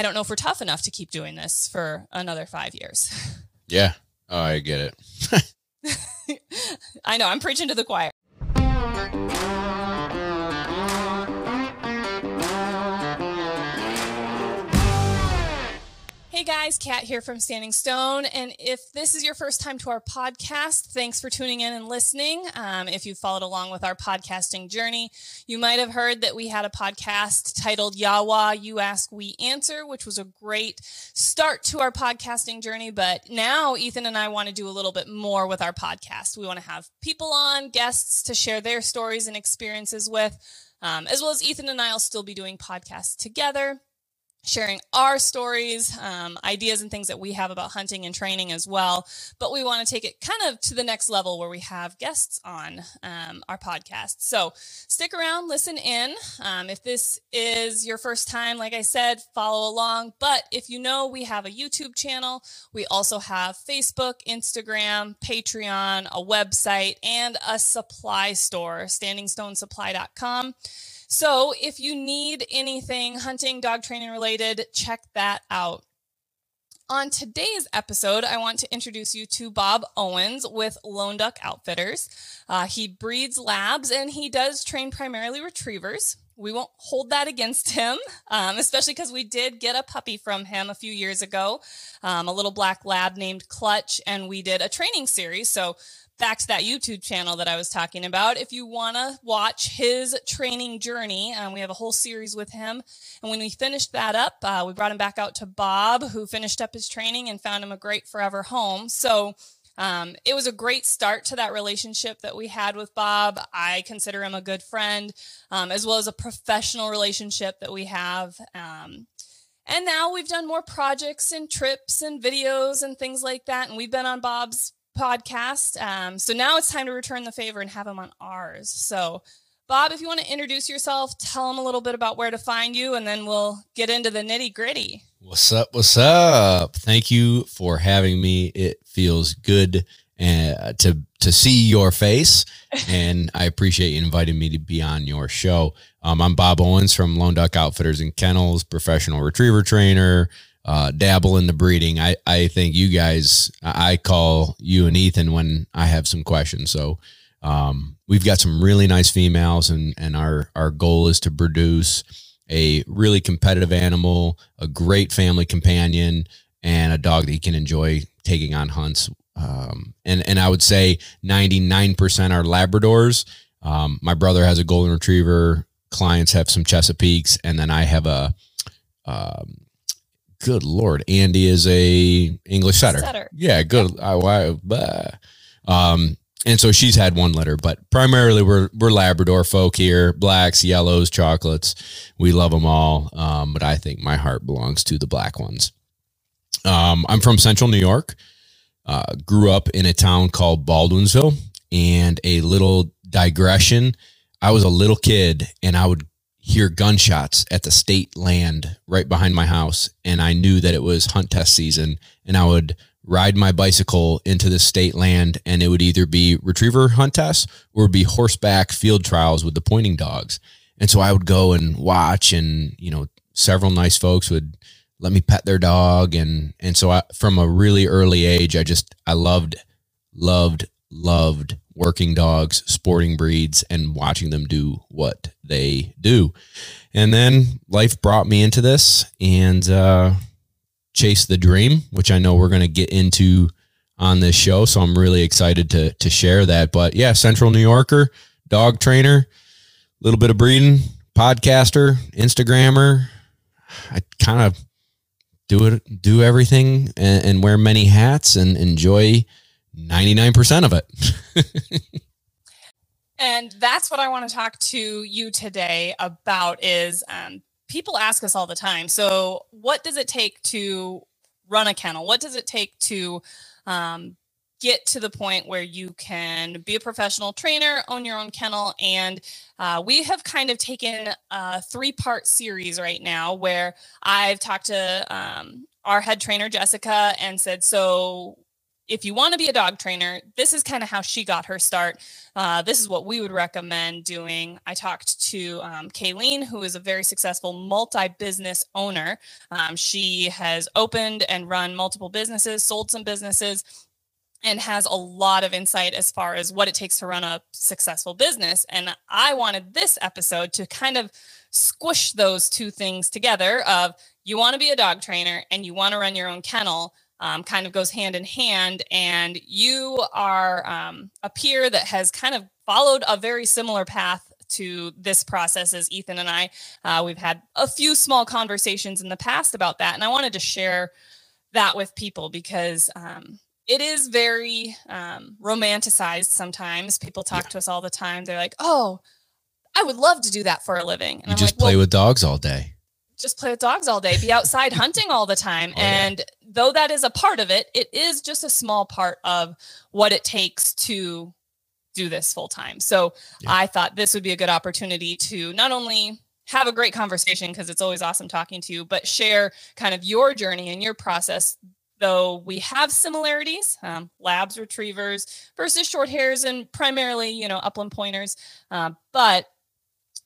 I don't know if we're tough enough to keep doing this for another five years. Yeah. Oh, I get it. I know, I'm preaching to the choir. Hey guys, Kat here from Standing Stone. And if this is your first time to our podcast, thanks for tuning in and listening. Um, if you followed along with our podcasting journey, you might have heard that we had a podcast titled Yawa, You Ask, We Answer, which was a great start to our podcasting journey. But now Ethan and I want to do a little bit more with our podcast. We want to have people on, guests to share their stories and experiences with, um, as well as Ethan and I will still be doing podcasts together sharing our stories, um, ideas, and things that we have about hunting and training as well. But we want to take it kind of to the next level where we have guests on um, our podcast. So stick around, listen in. Um, if this is your first time, like I said, follow along. But if you know we have a YouTube channel, we also have Facebook, Instagram, Patreon, a website, and a supply store, standingstonesupply.com. So if you need anything hunting, dog training related, check that out. On today's episode, I want to introduce you to Bob Owens with Lone Duck Outfitters. Uh, he breeds labs and he does train primarily retrievers. We won't hold that against him, um, especially because we did get a puppy from him a few years ago, um, a little black lab named Clutch, and we did a training series. So back to that YouTube channel that I was talking about. If you want to watch his training journey, um, we have a whole series with him. And when we finished that up, uh, we brought him back out to Bob, who finished up his training and found him a great forever home. So um, it was a great start to that relationship that we had with Bob. I consider him a good friend, um, as well as a professional relationship that we have. Um, and now we've done more projects and trips and videos and things like that. And we've been on Bob's podcast. Um, so now it's time to return the favor and have him on ours. So, Bob, if you want to introduce yourself, tell them a little bit about where to find you, and then we'll get into the nitty gritty. What's up? What's up? Thank you for having me. It feels good uh, to to see your face, and I appreciate you inviting me to be on your show. Um, I'm Bob Owens from Lone Duck Outfitters and Kennels, professional retriever trainer, uh, dabble in the breeding. I, I think you guys, I call you and Ethan when I have some questions. So um, we've got some really nice females, and and our our goal is to produce a really competitive animal, a great family companion, and a dog that you can enjoy taking on hunts. Um, and and I would say 99% are Labradors. Um, my brother has a golden retriever. Clients have some Chesapeakes, and then I have a um, good lord, Andy is a English setter. setter. Yeah, good. I, um, and so she's had one litter, but primarily we're we're Labrador folk here, blacks, yellows, chocolates. We love them all, um, but I think my heart belongs to the black ones. Um, I'm from Central New York. Uh, grew up in a town called Baldwinsville, and a little digression. I was a little kid, and I would hear gunshots at the state land right behind my house and I knew that it was hunt test season and I would ride my bicycle into the state land and it would either be retriever hunt tests or be horseback field trials with the pointing dogs. And so I would go and watch and, you know, several nice folks would let me pet their dog and and so I from a really early age I just I loved loved loved working dogs, sporting breeds, and watching them do what they do. And then life brought me into this and uh, chase the dream, which I know we're going to get into on this show. So I'm really excited to to share that. But yeah, Central New Yorker, dog trainer, a little bit of breeding, podcaster, Instagrammer. I kind of do it, do everything, and, and wear many hats, and enjoy 99% of it. and that's what I want to talk to you today about is um, people ask us all the time. So what does it take to run a kennel? What does it take to um, get to the point where you can be a professional trainer, own your own kennel. And uh, we have kind of taken a three part series right now where I've talked to um, our head trainer, Jessica, and said, So if you want to be a dog trainer, this is kind of how she got her start. Uh, this is what we would recommend doing. I talked to um, Kayleen, who is a very successful multi business owner. Um, she has opened and run multiple businesses, sold some businesses, and has a lot of insight as far as what it takes to run a successful business. And I wanted this episode to kind of squish those two things together of you want to be a dog trainer and you want to run your own kennel um, kind of goes hand in hand. And you are um, a peer that has kind of followed a very similar path to this process as Ethan and I. Uh, we've had a few small conversations in the past about that. And I wanted to share that with people because um, it is very um, romanticized sometimes. People talk yeah. to us all the time. They're like, oh, I would love to do that for a living. And you I'm just like, play well, with dogs all day just play with dogs all day, be outside hunting all the time. Oh, and yeah. though that is a part of it, it is just a small part of what it takes to do this full time. So yeah. I thought this would be a good opportunity to not only have a great conversation because it's always awesome talking to you, but share kind of your journey and your process. Though we have similarities, um, labs, retrievers versus short hairs, and primarily, you know, upland pointers. Uh, but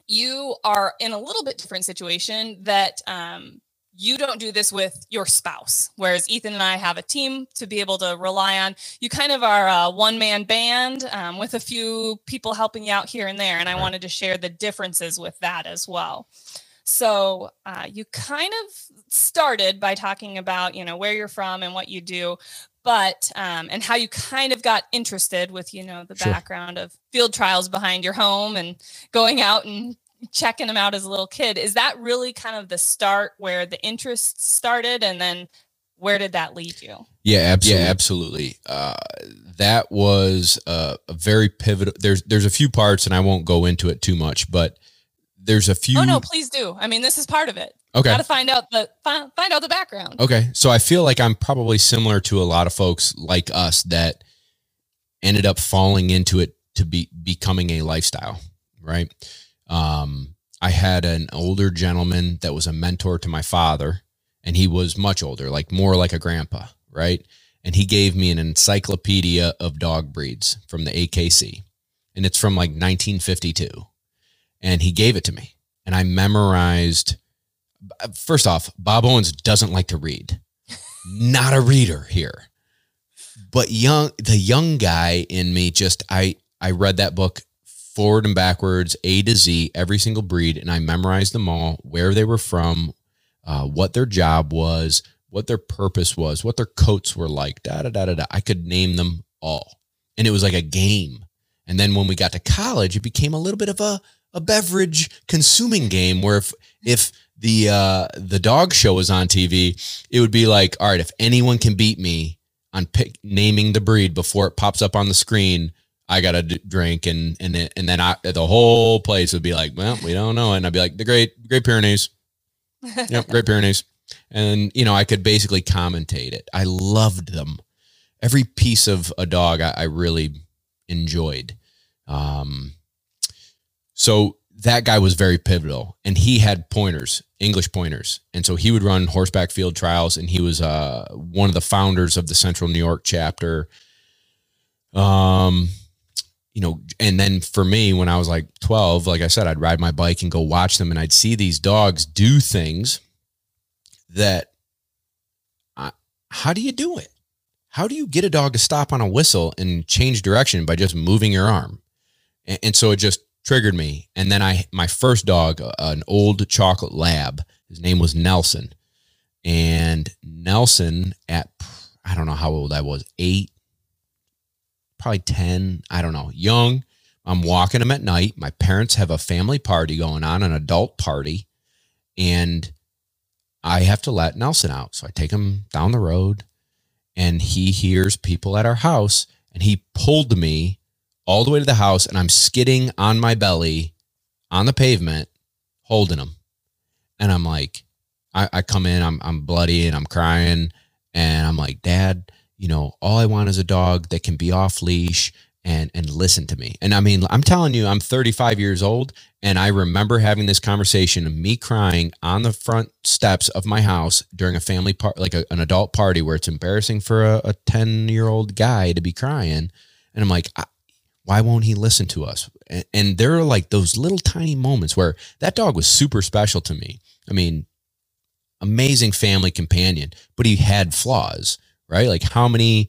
you are in a little bit different situation that um, you don't do this with your spouse whereas ethan and i have a team to be able to rely on. You kind of are a one-man band um, with a few people helping you out here and there and i wanted to share the differences with that as well. So uh, you kind of started by talking about you know where you're from and what you do but um, and how you kind of got interested with you know the sure. background of field trials behind your home and going out and checking them out as a little kid. Is that really kind of the start where the interest started and then where did that lead you? Yeah absolutely. yeah absolutely. Uh, that was a, a very pivotal there's there's a few parts and i won't go into it too much but there's a few oh no please do i mean this is part of it Okay. Got to find out the find, find out the background. Okay. So I feel like I'm probably similar to a lot of folks like us that ended up falling into it to be becoming a lifestyle, right? Um, I had an older gentleman that was a mentor to my father, and he was much older, like more like a grandpa, right? And he gave me an encyclopedia of dog breeds from the AKC, and it's from like 1952. And he gave it to me, and I memorized first off, Bob Owens doesn't like to read. Not a reader here. But young the young guy in me just I I read that book forward and backwards, A to Z, every single breed, and I memorized them all, where they were from, uh, what their job was, what their purpose was, what their coats were like, da da da da da. I could name them all. And it was like a game. And then when we got to college, it became a little bit of a, a beverage consuming game where if if the uh, the dog show was on TV, it would be like, all right, if anyone can beat me on pick, naming the breed before it pops up on the screen, I got to d- drink, and and then, and then I, the whole place would be like, well, we don't know, and I'd be like, the Great Great Pyrenees, yep, Great Pyrenees, and you know, I could basically commentate it. I loved them. Every piece of a dog I, I really enjoyed. Um, so that guy was very pivotal and he had pointers english pointers. And so he would run horseback field trials and he was uh, one of the founders of the central new york chapter. Um you know and then for me when i was like 12 like i said i'd ride my bike and go watch them and i'd see these dogs do things that how do you do it? How do you get a dog to stop on a whistle and change direction by just moving your arm? And, and so it just triggered me. And then I, my first dog, uh, an old chocolate lab, his name was Nelson. And Nelson at, I don't know how old I was, eight, probably 10, I don't know, young. I'm walking him at night. My parents have a family party going on, an adult party. And I have to let Nelson out. So I take him down the road and he hears people at our house and he pulled me all the way to the house and I'm skidding on my belly on the pavement, holding him. And I'm like, I, I come in, I'm, I'm bloody and I'm crying. And I'm like, Dad, you know, all I want is a dog that can be off leash and and listen to me. And I mean, I'm telling you, I'm 35 years old and I remember having this conversation of me crying on the front steps of my house during a family part like a, an adult party where it's embarrassing for a, a 10 year old guy to be crying. And I'm like, why won't he listen to us? And, and there are like those little tiny moments where that dog was super special to me. I mean, amazing family companion, but he had flaws, right? Like how many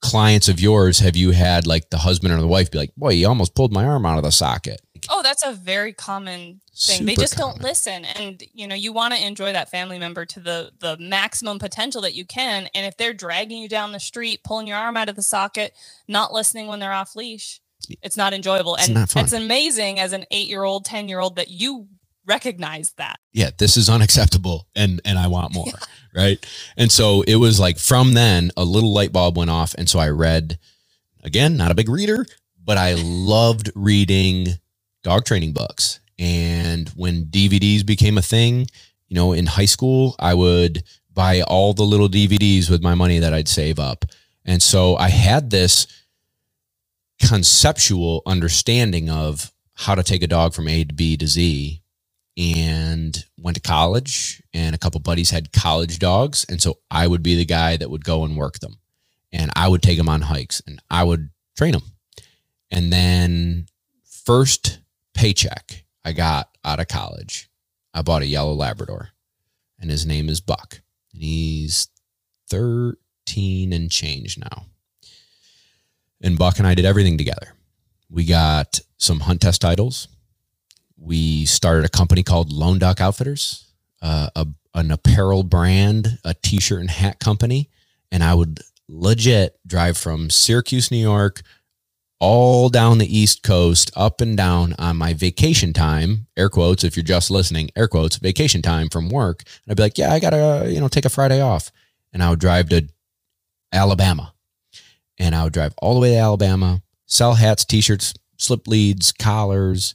clients of yours have you had like the husband or the wife be like, boy, you almost pulled my arm out of the socket? Oh, that's a very common thing. Super they just common. don't listen. And you know, you want to enjoy that family member to the the maximum potential that you can. And if they're dragging you down the street, pulling your arm out of the socket, not listening when they're off leash, it's not enjoyable. It's and not it's amazing as an eight year old, 10 year old that you recognize that. yeah, this is unacceptable and and I want more, right? And so it was like from then a little light bulb went off and so I read again, not a big reader, but I loved reading dog training books. And when DVDs became a thing, you know, in high school, I would buy all the little DVDs with my money that I'd save up. And so I had this conceptual understanding of how to take a dog from A to B to Z. And went to college and a couple buddies had college dogs and so I would be the guy that would go and work them. And I would take them on hikes and I would train them. And then first paycheck I got out of college I bought a yellow labrador and his name is Buck. And he's 13 and change now and Buck and I did everything together we got some hunt test titles we started a company called Lone Duck Outfitters, uh, a, an apparel brand, a t-shirt and hat company. And I would legit drive from Syracuse, New York, all down the East Coast, up and down on my vacation time, air quotes, if you're just listening, air quotes, vacation time from work. And I'd be like, yeah, I gotta, you know, take a Friday off. And I would drive to Alabama and I would drive all the way to Alabama, sell hats, t-shirts, slip leads, collars,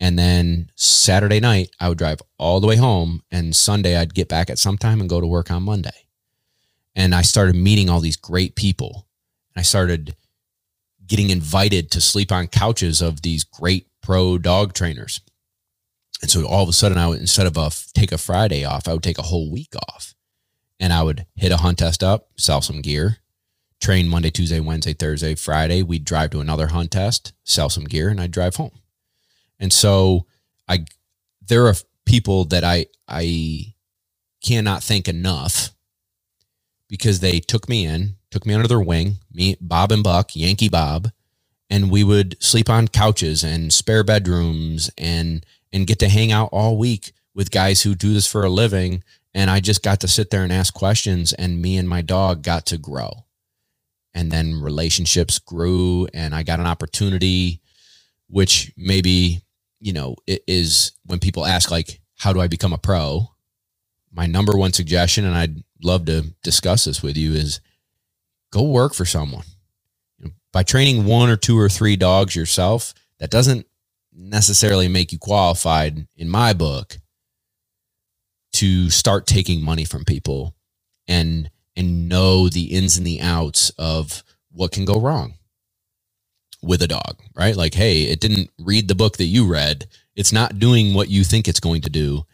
and then Saturday night, I would drive all the way home. And Sunday, I'd get back at some time and go to work on Monday. And I started meeting all these great people. I started getting invited to sleep on couches of these great pro dog trainers. And so all of a sudden, I would, instead of a, take a Friday off, I would take a whole week off. And I would hit a hunt test up, sell some gear, train Monday, Tuesday, Wednesday, Thursday, Friday. We'd drive to another hunt test, sell some gear, and I'd drive home. And so I there are people that I I cannot thank enough because they took me in, took me under their wing, me Bob and Buck, Yankee Bob, and we would sleep on couches and spare bedrooms and and get to hang out all week with guys who do this for a living and I just got to sit there and ask questions and me and my dog got to grow. And then relationships grew and I got an opportunity which maybe you know it is when people ask like how do i become a pro? My number one suggestion and i'd love to discuss this with you is go work for someone. By training one or two or three dogs yourself that doesn't necessarily make you qualified in my book to start taking money from people and and know the ins and the outs of what can go wrong with a dog, right? Like, hey, it didn't read the book that you read. It's not doing what you think it's going to do.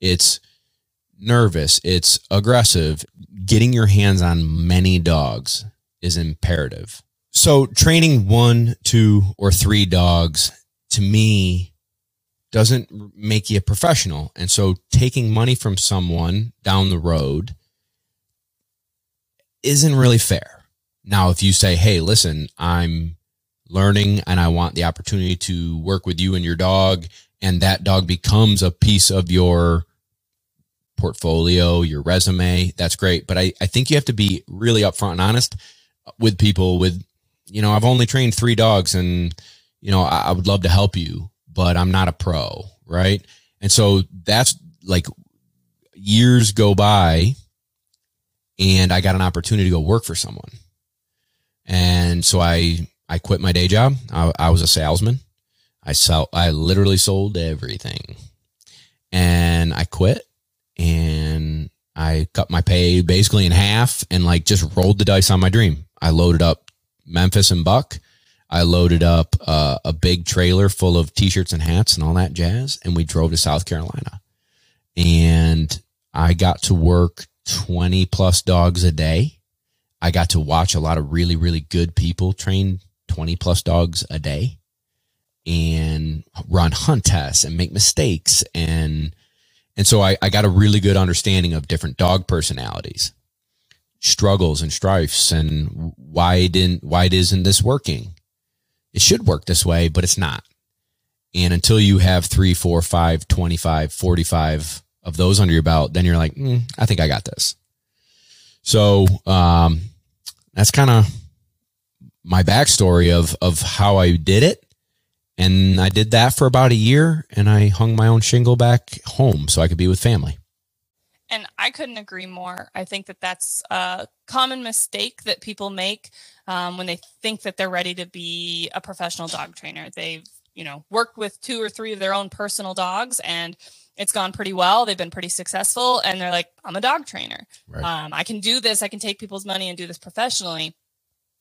It's nervous, it's aggressive. Getting your hands on many dogs is imperative. So, training one, two, or three dogs to me doesn't make you a professional. And so, taking money from someone down the road isn't really fair. Now, if you say, hey, listen, I'm learning and I want the opportunity to work with you and your dog and that dog becomes a piece of your portfolio, your resume, that's great. But I, I think you have to be really upfront and honest with people with, you know, I've only trained three dogs and, you know, I, I would love to help you, but I'm not a pro. Right. And so that's like years go by and I got an opportunity to go work for someone. And so I I quit my day job. I, I was a salesman. I sell. I literally sold everything, and I quit. And I cut my pay basically in half, and like just rolled the dice on my dream. I loaded up Memphis and Buck. I loaded up uh, a big trailer full of t-shirts and hats and all that jazz, and we drove to South Carolina. And I got to work 20 plus dogs a day. I got to watch a lot of really, really good people train 20 plus dogs a day and run hunt tests and make mistakes. And, and so I, I got a really good understanding of different dog personalities, struggles and strifes and why didn't, why isn't this working? It should work this way, but it's not. And until you have three, four, five, 25, 45 of those under your belt, then you're like, mm, I think I got this. So, um, that's kind of my backstory of, of how I did it. And I did that for about a year and I hung my own shingle back home so I could be with family. And I couldn't agree more. I think that that's a common mistake that people make um, when they think that they're ready to be a professional dog trainer. They've, you know, worked with two or three of their own personal dogs and it's gone pretty well. They've been pretty successful and they're like, I'm a dog trainer. Right. Um, I can do this. I can take people's money and do this professionally.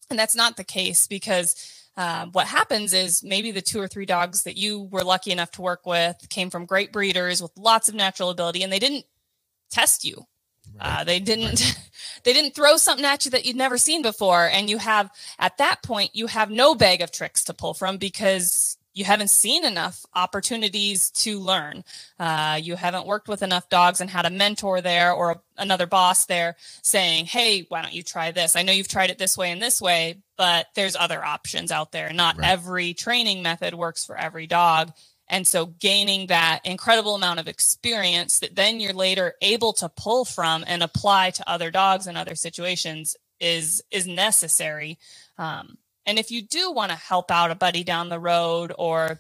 And that's not the case because um, what happens is maybe the two or three dogs that you were lucky enough to work with came from great breeders with lots of natural ability and they didn't test you. Right. Uh, they didn't right. they didn't throw something at you that you'd never seen before and you have at that point you have no bag of tricks to pull from because you haven't seen enough opportunities to learn. Uh, you haven't worked with enough dogs and had a mentor there or a, another boss there saying, Hey, why don't you try this? I know you've tried it this way and this way, but there's other options out there. Not right. every training method works for every dog. And so gaining that incredible amount of experience that then you're later able to pull from and apply to other dogs and other situations is, is necessary. Um, and if you do want to help out a buddy down the road or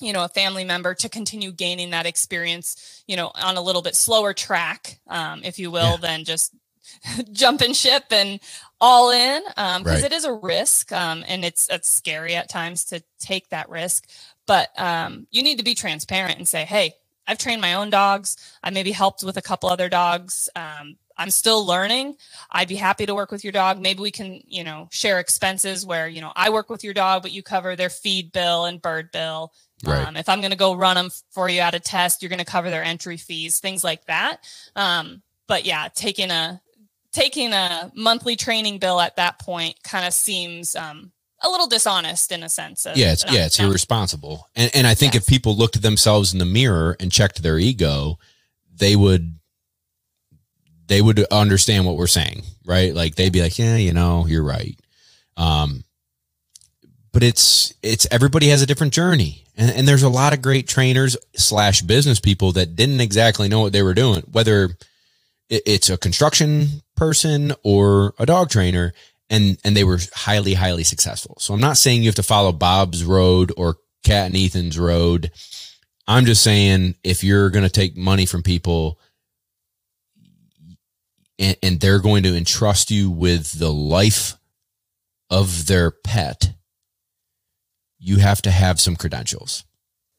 you know a family member to continue gaining that experience you know on a little bit slower track um, if you will yeah. than just jumping ship and all in because um, right. it is a risk um, and it's it's scary at times to take that risk but um, you need to be transparent and say hey i've trained my own dogs i maybe helped with a couple other dogs um, I'm still learning. I'd be happy to work with your dog. Maybe we can, you know, share expenses where, you know, I work with your dog, but you cover their feed bill and bird bill. Right. Um, if I'm going to go run them for you at a test, you're going to cover their entry fees, things like that. Um, but yeah, taking a, taking a monthly training bill at that point kind of seems, um, a little dishonest in a sense. Of, yeah, it's yeah, it's irresponsible. And and I think yes. if people looked at themselves in the mirror and checked their ego, they would they would understand what we're saying, right? Like they'd be like, yeah, you know, you're right. Um, but it's, it's everybody has a different journey. And, and there's a lot of great trainers slash business people that didn't exactly know what they were doing, whether it's a construction person or a dog trainer and, and they were highly, highly successful. So I'm not saying you have to follow Bob's road or Kat and Ethan's road. I'm just saying if you're going to take money from people, and, and they're going to entrust you with the life of their pet, you have to have some credentials.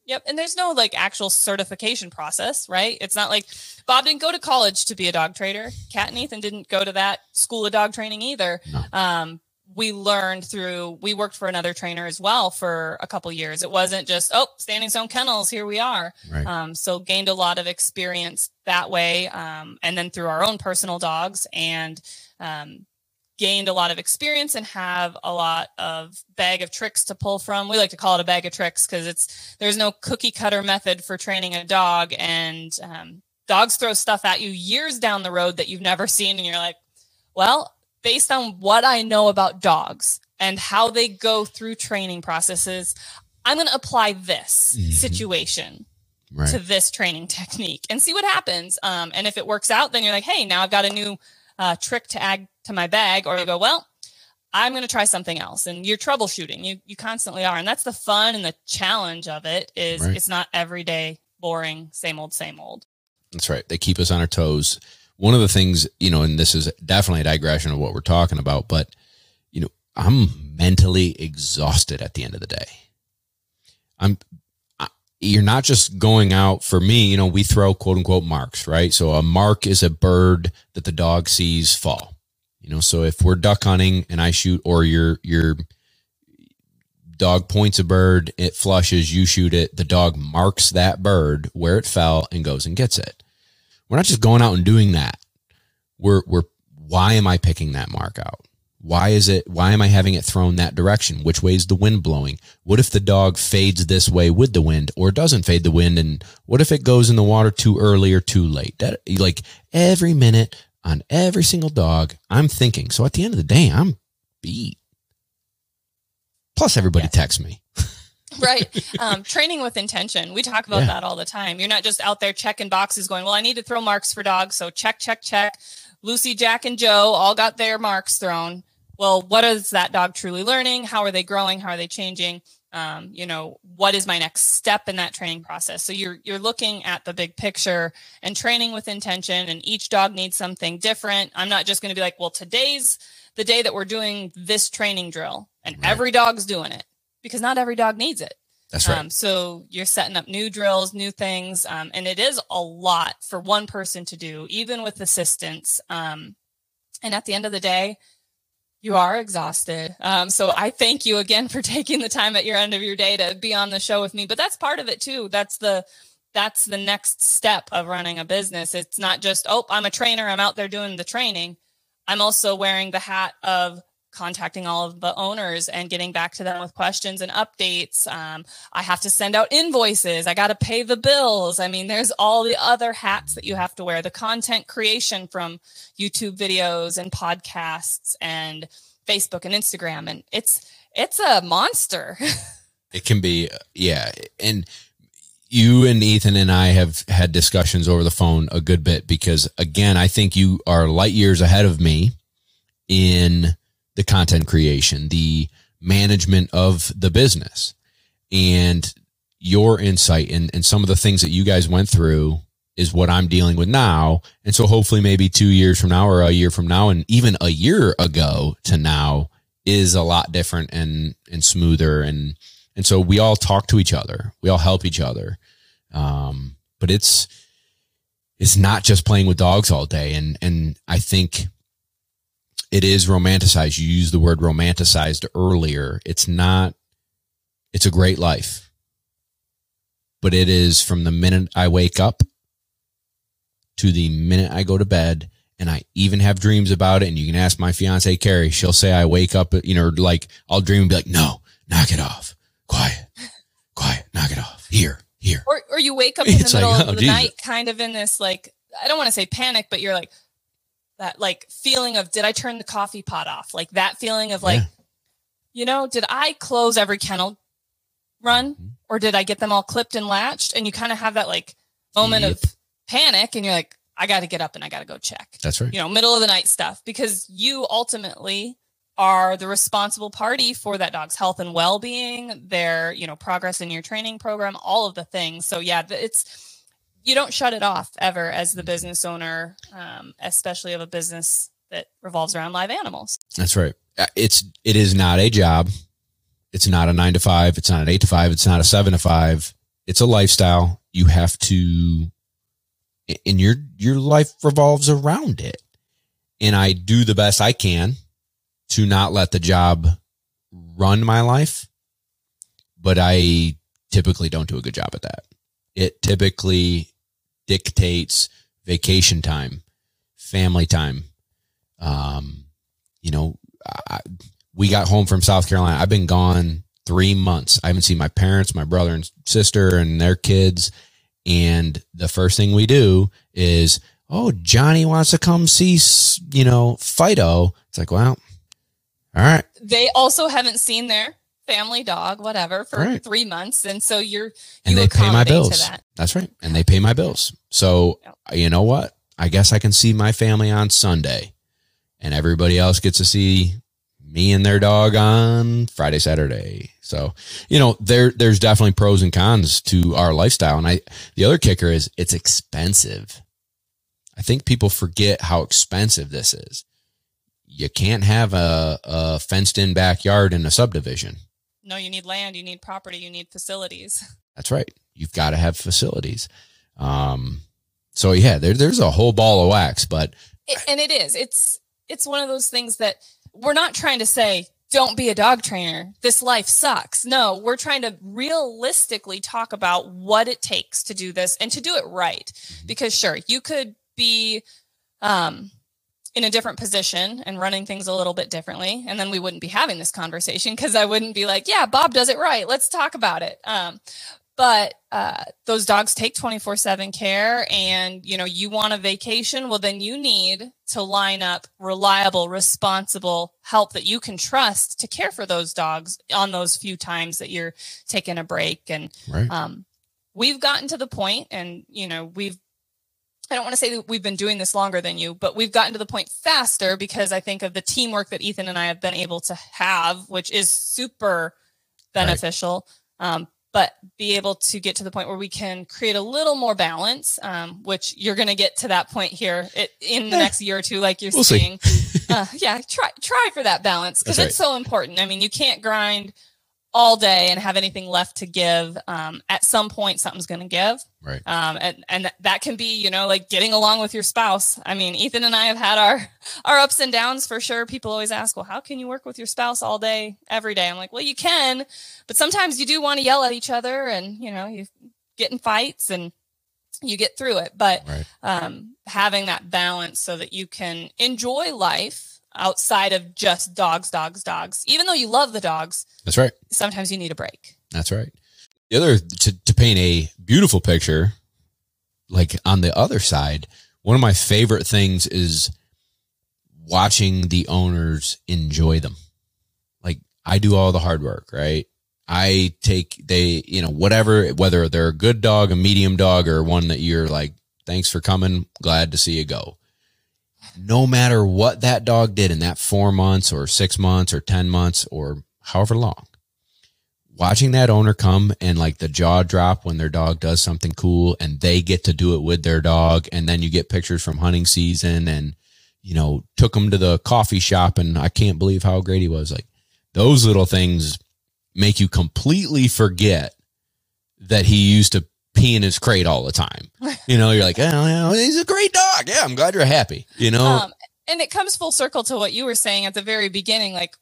Yep. And there's no like actual certification process, right? It's not like Bob didn't go to college to be a dog trader. Kat and Ethan didn't go to that school of dog training either. No. Um, we learned through we worked for another trainer as well for a couple years. It wasn't just oh standing stone kennels here we are. Right. um, so gained a lot of experience that way um, and then through our own personal dogs and um, gained a lot of experience and have a lot of bag of tricks to pull from. We like to call it a bag of tricks because it's there's no cookie cutter method for training a dog. And um, dogs throw stuff at you years down the road that you've never seen and you're like well based on what I know about dogs and how they go through training processes, I'm going to apply this mm-hmm. situation right. to this training technique and see what happens. Um, and if it works out, then you're like, hey, now I've got a new uh, trick to add to my bag. Or you go, well, I'm going to try something else. And you're troubleshooting. You you constantly are, and that's the fun and the challenge of it. Is right. it's not every day boring, same old, same old. That's right. They keep us on our toes one of the things, you know, and this is definitely a digression of what we're talking about, but, you know, I'm mentally exhausted at the end of the day. I'm, you're not just going out for me, you know, we throw quote unquote marks, right? So a mark is a bird that the dog sees fall. You know, so if we're duck hunting and I shoot or you're you're dog points a bird, it flushes, you shoot it, the dog marks that bird where it fell and goes and gets it. We're not just going out and doing that. We're we're why am I picking that mark out? Why is it why am I having it thrown that direction? Which way is the wind blowing? What if the dog fades this way with the wind or doesn't fade the wind and what if it goes in the water too early or too late? That like every minute on every single dog, I'm thinking. So at the end of the day, I'm beat. Plus, everybody yes. texts me. right. Um, training with intention. We talk about yeah. that all the time. You're not just out there checking boxes going, well, I need to throw marks for dogs. So check, check, check. Lucy, Jack, and Joe all got their marks thrown. Well, what is that dog truly learning? How are they growing? How are they changing? Um, you know, what is my next step in that training process? So you're you're looking at the big picture and training with intention, and each dog needs something different. I'm not just going to be like, well, today's the day that we're doing this training drill, and right. every dog's doing it because not every dog needs it. That's right. Um, so you're setting up new drills, new things, um, and it is a lot for one person to do, even with assistance. Um, and at the end of the day, you are exhausted. Um, so I thank you again for taking the time at your end of your day to be on the show with me. But that's part of it too. That's the that's the next step of running a business. It's not just, oh, I'm a trainer, I'm out there doing the training. I'm also wearing the hat of contacting all of the owners and getting back to them with questions and updates. Um, I have to send out invoices. I got to pay the bills. I mean, there's all the other hats that you have to wear the content creation from YouTube videos and podcasts and Facebook and Instagram. And it's, it's a monster. it can be, yeah. And, you and Ethan and I have had discussions over the phone a good bit because again, I think you are light years ahead of me in the content creation, the management of the business and your insight and, and some of the things that you guys went through is what I'm dealing with now. And so hopefully maybe two years from now or a year from now and even a year ago to now is a lot different and, and smoother. And, and so we all talk to each other. We all help each other. Um, but it's, it's not just playing with dogs all day. And, and I think it is romanticized. You used the word romanticized earlier. It's not, it's a great life, but it is from the minute I wake up to the minute I go to bed. And I even have dreams about it. And you can ask my fiance, Carrie, she'll say I wake up, you know, like I'll dream and be like, no, knock it off. Quiet, quiet, knock it off. Here, here. Or, or you wake up in the middle like, oh, of the Jesus. night, kind of in this, like, I don't want to say panic, but you're like, that like feeling of did I turn the coffee pot off? Like that feeling of like, yeah. you know, did I close every kennel run mm-hmm. or did I get them all clipped and latched? And you kind of have that like moment yep. of panic and you're like, I got to get up and I got to go check. That's right. You know, middle of the night stuff because you ultimately are the responsible party for that dog's health and well-being, their, you know, progress in your training program, all of the things. So yeah, it's you don't shut it off ever as the business owner, um, especially of a business that revolves around live animals. That's right. Uh, it's it is not a job. It's not a nine to five. It's not an eight to five. It's not a seven to five. It's a lifestyle. You have to, and your your life revolves around it. And I do the best I can to not let the job run my life, but I typically don't do a good job at that it typically dictates vacation time, family time. Um, you know, I, we got home from South Carolina. I've been gone three months. I haven't seen my parents, my brother and sister, and their kids. And the first thing we do is, oh, Johnny wants to come see, you know, Fido. It's like, well, all right. They also haven't seen their family dog, whatever, for right. three months. And so you're, you and they pay my bills. That. That's right. And they pay my bills. So you know what? I guess I can see my family on Sunday and everybody else gets to see me and their dog on Friday, Saturday. So, you know, there, there's definitely pros and cons to our lifestyle. And I, the other kicker is it's expensive. I think people forget how expensive this is. You can't have a, a fenced in backyard in a subdivision. No, you need land, you need property, you need facilities. That's right. You've got to have facilities. Um, so yeah, there, there's a whole ball of wax, but it, and it is. It's it's one of those things that we're not trying to say don't be a dog trainer. This life sucks. No, we're trying to realistically talk about what it takes to do this and to do it right. Mm-hmm. Because sure, you could be um, in a different position and running things a little bit differently. And then we wouldn't be having this conversation because I wouldn't be like, yeah, Bob does it right. Let's talk about it. Um, but uh, those dogs take 24 7 care and you know you want a vacation well then you need to line up reliable responsible help that you can trust to care for those dogs on those few times that you're taking a break and right. um, we've gotten to the point and you know we've I don't want to say that we've been doing this longer than you, but we've gotten to the point faster because I think of the teamwork that Ethan and I have been able to have, which is super beneficial. Right. Um, but be able to get to the point where we can create a little more balance, um, which you're going to get to that point here in the eh, next year or two, like you're we'll saying. uh, yeah, try try for that balance because right. it's so important. I mean, you can't grind all day and have anything left to give. Um, at some point, something's going to give. Right. Um, and, and that can be, you know, like getting along with your spouse. I mean, Ethan and I have had our, our ups and downs for sure. People always ask, well, how can you work with your spouse all day, every day? I'm like, well, you can, but sometimes you do want to yell at each other and, you know, you get in fights and you get through it. But, right. um, having that balance so that you can enjoy life outside of just dogs, dogs, dogs. Even though you love the dogs, that's right. Sometimes you need a break. That's right. The other to, to paint a beautiful picture, like on the other side, one of my favorite things is watching the owners enjoy them. Like I do all the hard work, right? I take they, you know, whatever, whether they're a good dog, a medium dog, or one that you're like, thanks for coming, glad to see you go no matter what that dog did in that four months or six months or 10 months or however long, watching that owner come and like the jaw drop when their dog does something cool and they get to do it with their dog. And then you get pictures from hunting season and, you know, took them to the coffee shop and I can't believe how great he was. Like those little things make you completely forget that he used to pee in his crate all the time. You know, you're like, oh, he's a great dog. Yeah, I'm glad you're happy. You know, um, and it comes full circle to what you were saying at the very beginning, like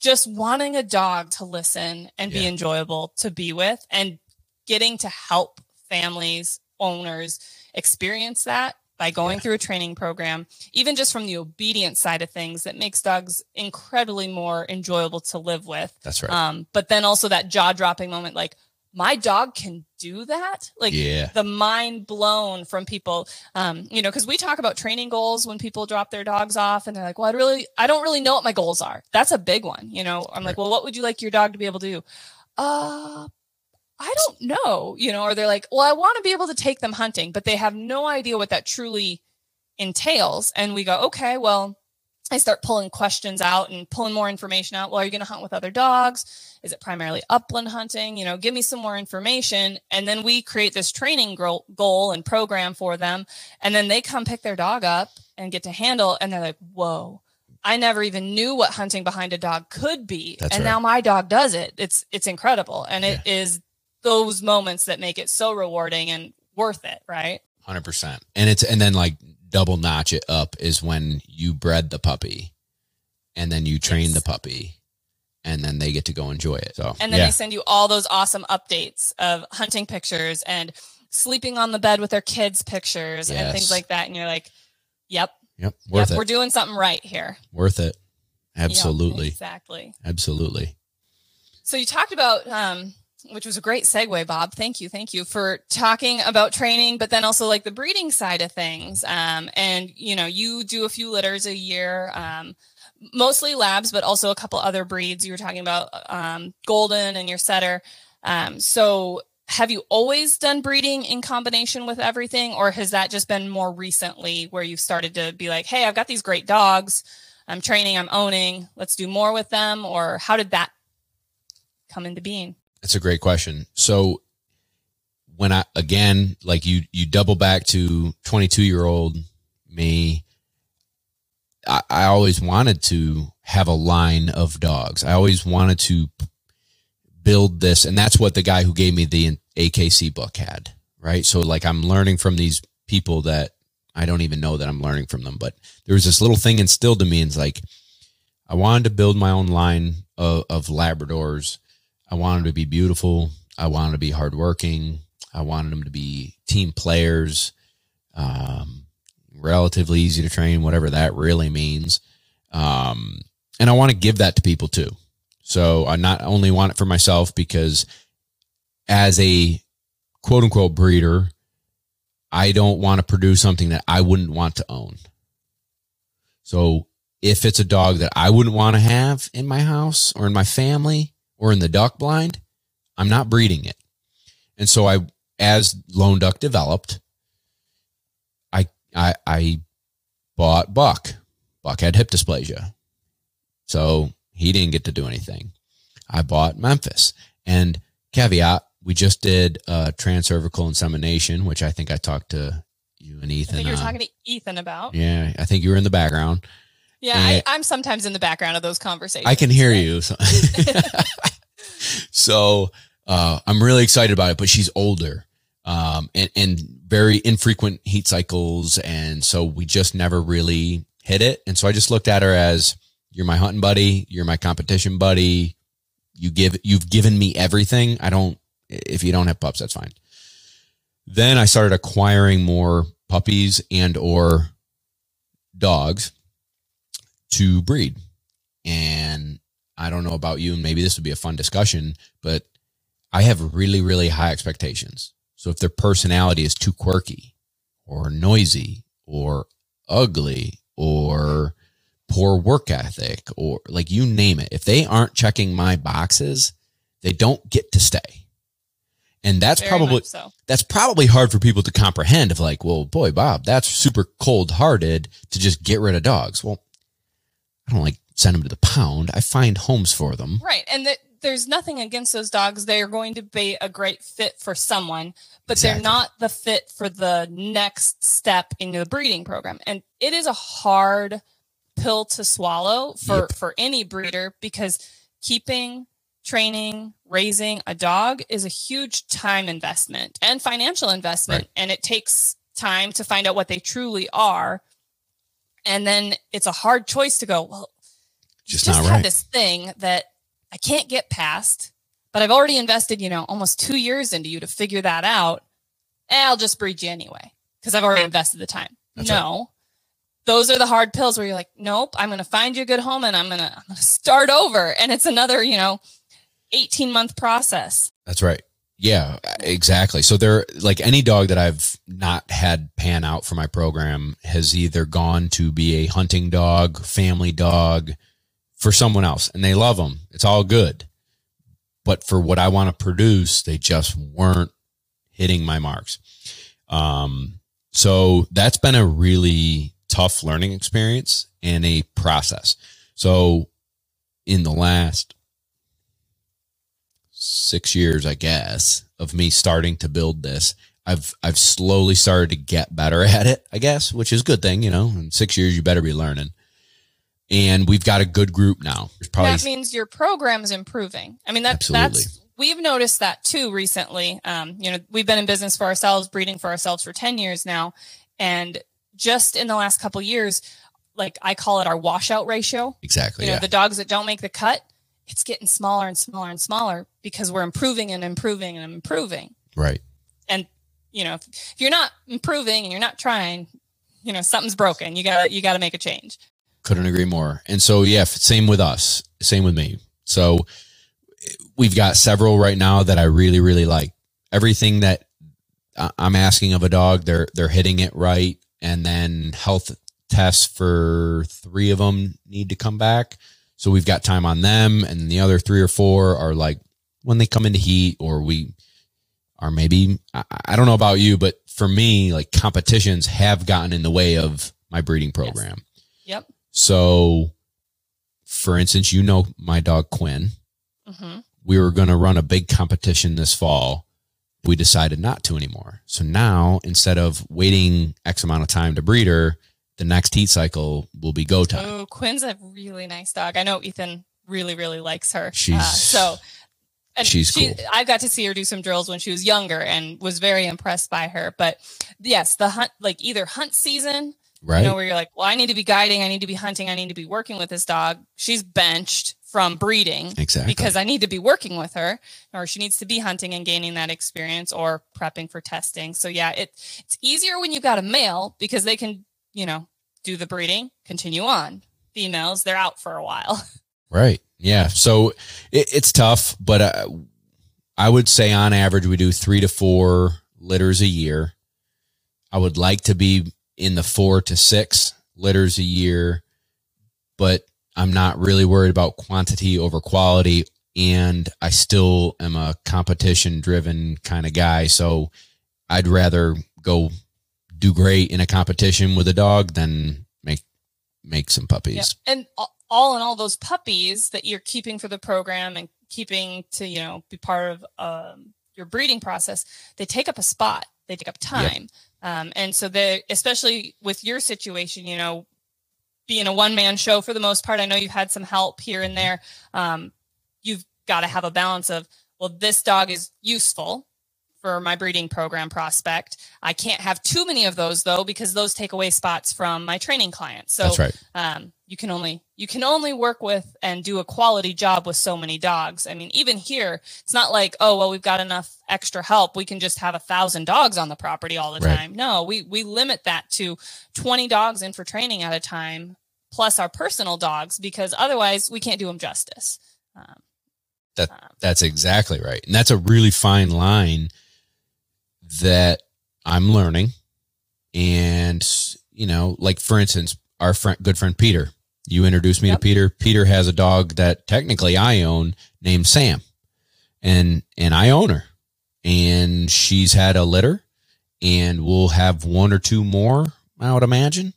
just wanting a dog to listen and yeah. be enjoyable to be with, and getting to help families, owners experience that by going yeah. through a training program, even just from the obedience side of things, that makes dogs incredibly more enjoyable to live with. That's right. Um, but then also that jaw dropping moment, like, my dog can do that? Like yeah. the mind blown from people um you know because we talk about training goals when people drop their dogs off and they're like well i really i don't really know what my goals are. That's a big one you know? I'm right. like well what would you like your dog to be able to do? Uh i don't know you know? Or they're like well i want to be able to take them hunting but they have no idea what that truly entails. And we go okay well I start pulling questions out and pulling more information out. Well, are you going to hunt with other dogs? Is it primarily upland hunting? You know, give me some more information. And then we create this training goal and program for them. And then they come pick their dog up and get to handle. And they're like, whoa, I never even knew what hunting behind a dog could be. That's and right. now my dog does it. It's, it's incredible. And yeah. it is those moments that make it so rewarding and worth it. Right. Hundred percent. And it's, and then like double notch it up is when you bred the puppy and then you train yes. the puppy and then they get to go enjoy it. So and then yeah. they send you all those awesome updates of hunting pictures and sleeping on the bed with their kids pictures yes. and things like that. And you're like, yep, yep, worth yep, it. We're doing something right here. Worth it. Absolutely. Yep, exactly. Absolutely. So you talked about um, which was a great segue, Bob. Thank you. Thank you for talking about training, but then also like the breeding side of things. Um, and you know, you do a few litters a year, um, mostly labs, but also a couple other breeds. You were talking about, um, golden and your setter. Um, so have you always done breeding in combination with everything, or has that just been more recently where you've started to be like, Hey, I've got these great dogs. I'm training, I'm owning. Let's do more with them. Or how did that come into being? That's a great question. So when I, again, like you, you double back to 22 year old me, I, I always wanted to have a line of dogs. I always wanted to build this. And that's what the guy who gave me the AKC book had, right? So like I'm learning from these people that I don't even know that I'm learning from them, but there was this little thing instilled in me. And it's like, I wanted to build my own line of, of Labradors. I wanted to be beautiful. I wanted to be hardworking. I wanted them to be team players, um, relatively easy to train, whatever that really means. Um, and I want to give that to people too. So I not only want it for myself because as a quote unquote breeder, I don't want to produce something that I wouldn't want to own. So if it's a dog that I wouldn't want to have in my house or in my family or in the duck blind, I'm not breeding it. And so I, as Lone Duck developed, I, I, I bought Buck. Buck had hip dysplasia. So he didn't get to do anything. I bought Memphis and caveat, we just did a transcervical insemination, which I think I talked to you and Ethan. I think you were talking uh, to Ethan about. Yeah, I think you were in the background. Yeah, I, am sometimes in the background of those conversations. I can hear you. So, so uh, I'm really excited about it, but she's older um, and, and very infrequent heat cycles. And so we just never really hit it. And so I just looked at her as you're my hunting buddy. You're my competition buddy. You give, you've given me everything. I don't, if you don't have pups, that's fine. Then I started acquiring more puppies and or dogs to breed. And I don't know about you, and maybe this would be a fun discussion, but I have really, really high expectations. So if their personality is too quirky or noisy or ugly or poor work ethic or like you name it, if they aren't checking my boxes, they don't get to stay. And that's Very probably so. that's probably hard for people to comprehend of like, well, boy, Bob, that's super cold hearted to just get rid of dogs. Well, I don't like send them to the pound. I find homes for them. Right. And there's nothing against those dogs. They are going to be a great fit for someone, but exactly. they're not the fit for the next step in the breeding program. And it is a hard pill to swallow for, yep. for any breeder because keeping, training, raising a dog is a huge time investment and financial investment. Right. And it takes time to find out what they truly are and then it's a hard choice to go, well, just, just have right. this thing that I can't get past, but I've already invested, you know, almost two years into you to figure that out. Eh, I'll just breed you anyway because I've already invested the time. That's no, right. those are the hard pills where you're like, nope, I'm going to find you a good home and I'm going to, I'm going to start over. And it's another, you know, 18 month process. That's right. Yeah, exactly. So there, like any dog that I've not had pan out for my program has either gone to be a hunting dog, family dog for someone else and they love them. It's all good. But for what I want to produce, they just weren't hitting my marks. Um, so that's been a really tough learning experience and a process. So in the last six years, I guess, of me starting to build this. I've I've slowly started to get better at it, I guess, which is a good thing, you know. In six years, you better be learning. And we've got a good group now. That means your program is improving. I mean, that, absolutely. that's we've noticed that too recently. Um, you know, we've been in business for ourselves, breeding for ourselves for ten years now, and just in the last couple years, like I call it our washout ratio. Exactly. You know, yeah. the dogs that don't make the cut, it's getting smaller and smaller and smaller because we're improving and improving and improving. Right. And you know, if, if you're not improving and you're not trying, you know, something's broken. You got to you got to make a change. Couldn't agree more. And so yeah, same with us. Same with me. So we've got several right now that I really really like. Everything that I'm asking of a dog, they're they're hitting it right and then health tests for 3 of them need to come back. So we've got time on them. And the other three or four are like when they come into heat or we are maybe, I, I don't know about you, but for me, like competitions have gotten in the way of my breeding program. Yes. Yep. So for instance, you know, my dog Quinn, mm-hmm. we were going to run a big competition this fall. We decided not to anymore. So now instead of waiting X amount of time to breed her, the next heat cycle will be go time. Oh, Quinn's a really nice dog. I know Ethan really, really likes her. She's uh, so. And she's she, cool. I got to see her do some drills when she was younger and was very impressed by her. But yes, the hunt, like either hunt season Right. You know, where you're like, well, I need to be guiding, I need to be hunting, I need to be working with this dog. She's benched from breeding exactly. because I need to be working with her, or she needs to be hunting and gaining that experience or prepping for testing. So yeah, it it's easier when you've got a male because they can, you know, do the breeding, continue on. Females, they're out for a while. Right. Yeah. So it, it's tough, but uh, I would say on average we do three to four litters a year. I would like to be in the four to six litters a year, but I'm not really worried about quantity over quality. And I still am a competition driven kind of guy. So I'd rather go do great in a competition with a dog than make make some puppies. Yeah. And all in all, those puppies that you're keeping for the program and keeping to you know be part of um, your breeding process, they take up a spot. They take up time. Um, and so they, especially with your situation, you know, being a one man show for the most part, I know you've had some help here and there. Um, you've got to have a balance of, well, this dog is useful for my breeding program prospect. I can't have too many of those though, because those take away spots from my training clients. So That's right. um, you can only you can only work with and do a quality job with so many dogs. I mean, even here, it's not like, oh well, we've got enough extra help. We can just have a thousand dogs on the property all the right. time. No, we we limit that to 20 dogs in for training at a time, plus our personal dogs, because otherwise we can't do them justice. Um, that um, that's exactly right, and that's a really fine line that I'm learning. And, you know, like for instance, our friend, good friend Peter, you introduced me yep. to Peter. Peter has a dog that technically I own named Sam and, and I own her and she's had a litter and we'll have one or two more, I would imagine.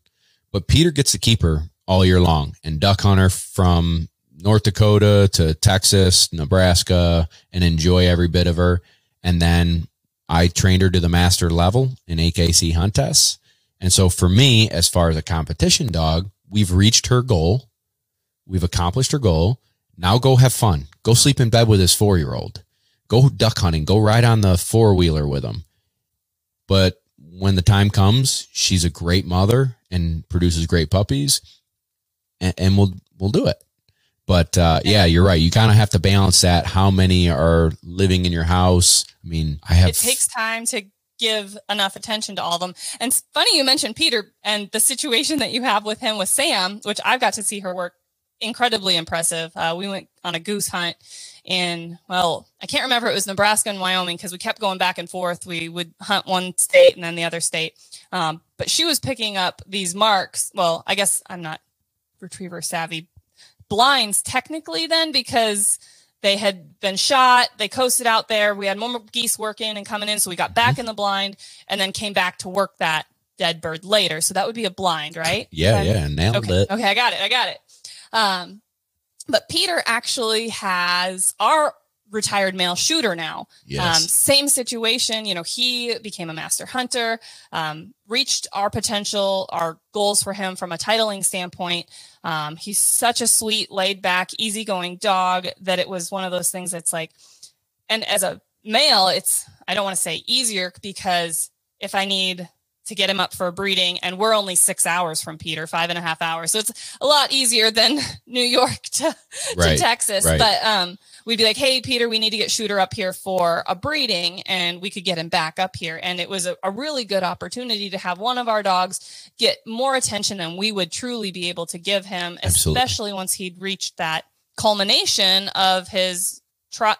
But Peter gets to keep her all year long and duck hunt her from North Dakota to Texas, Nebraska, and enjoy every bit of her. And then I trained her to the master level in AKC hunt tests. And so for me, as far as a competition dog, we've reached her goal. We've accomplished her goal. Now go have fun. Go sleep in bed with his four year old. Go duck hunting. Go ride on the four wheeler with him. But when the time comes, she's a great mother and produces great puppies and, and we'll, we'll do it. But uh, yeah, you're right. You kind of have to balance that. How many are living in your house? I mean, I have. It takes time to give enough attention to all of them. And it's funny you mentioned Peter and the situation that you have with him with Sam, which I've got to see her work incredibly impressive. Uh, we went on a goose hunt in, well, I can't remember. It was Nebraska and Wyoming because we kept going back and forth. We would hunt one state and then the other state. Um, but she was picking up these marks. Well, I guess I'm not retriever savvy, blinds technically then because they had been shot. They coasted out there. We had more geese working and coming in. So we got back in the blind and then came back to work that dead bird later. So that would be a blind, right? Yeah, yeah. Nailed okay. it. Okay, I got it. I got it. Um, but Peter actually has our retired male shooter now. Yes. Um, same situation. You know, he became a master hunter, um, reached our potential, our goals for him from a titling standpoint. Um, he's such a sweet, laid back, easygoing dog that it was one of those things that's like, and as a male, it's, I don't want to say easier because if I need to get him up for a breeding and we're only six hours from peter five and a half hours so it's a lot easier than new york to, right, to texas right. but um we'd be like, Hey, Peter, we need to get Shooter up here for a breeding and we could get him back up here. And it was a, a, really good opportunity to have one of our dogs get more attention than we would truly be able to give him, Absolutely. especially once he'd reached that culmination of his,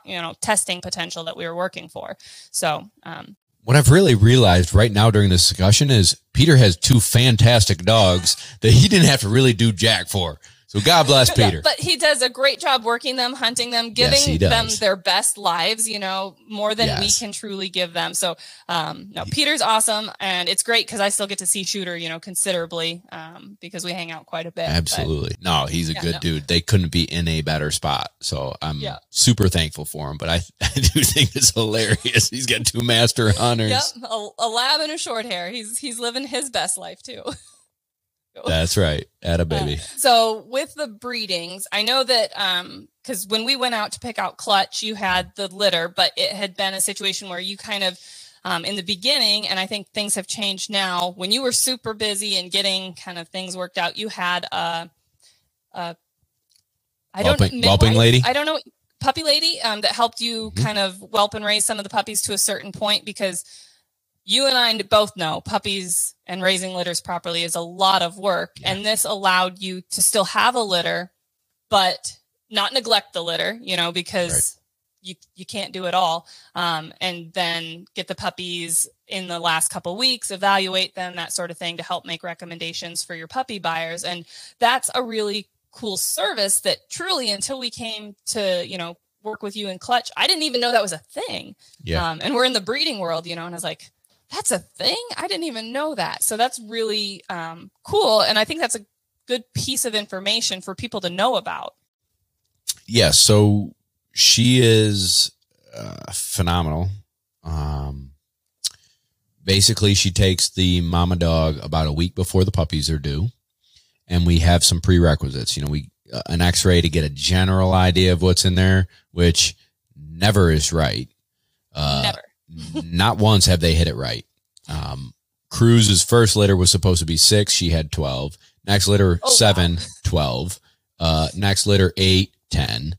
you know, testing potential that we were working for. So, um, what I've really realized right now during this discussion is Peter has two fantastic dogs that he didn't have to really do jack for. So God bless Peter. But he does a great job working them, hunting them, giving yes, them their best lives, you know, more than yes. we can truly give them. So, um, no, Peter's awesome. And it's great because I still get to see Shooter, you know, considerably, um, because we hang out quite a bit. Absolutely. But, no, he's a yeah, good no. dude. They couldn't be in a better spot. So I'm yeah. super thankful for him. But I, I do think it's hilarious. He's got two master hunters. Yep. A, a lab and a short hair. He's, he's living his best life too. That's right. At a baby. Uh, so with the breedings, I know that um because when we went out to pick out clutch, you had the litter, but it had been a situation where you kind of um, in the beginning, and I think things have changed now. When you were super busy and getting kind of things worked out, you had a, a I don't whelping, whelping lady. I don't know puppy lady um, that helped you mm-hmm. kind of whelp and raise some of the puppies to a certain point because you and I both know puppies and raising litters properly is a lot of work. Yeah. And this allowed you to still have a litter, but not neglect the litter, you know, because right. you, you can't do it all. Um, and then get the puppies in the last couple weeks, evaluate them, that sort of thing to help make recommendations for your puppy buyers. And that's a really cool service that truly until we came to, you know, work with you in clutch, I didn't even know that was a thing. Yeah. Um, and we're in the breeding world, you know, and I was like, that's a thing. I didn't even know that. So that's really um, cool. And I think that's a good piece of information for people to know about. Yeah, so she is uh, phenomenal. Um, basically, she takes the mama dog about a week before the puppies are due, and we have some prerequisites. You know, we uh, an X-ray to get a general idea of what's in there, which never is right. Uh, never not once have they hit it right. Um, Cruz's first litter was supposed to be six. She had 12. Next litter, oh, seven, wow. 12. Uh, next litter, eight, 10.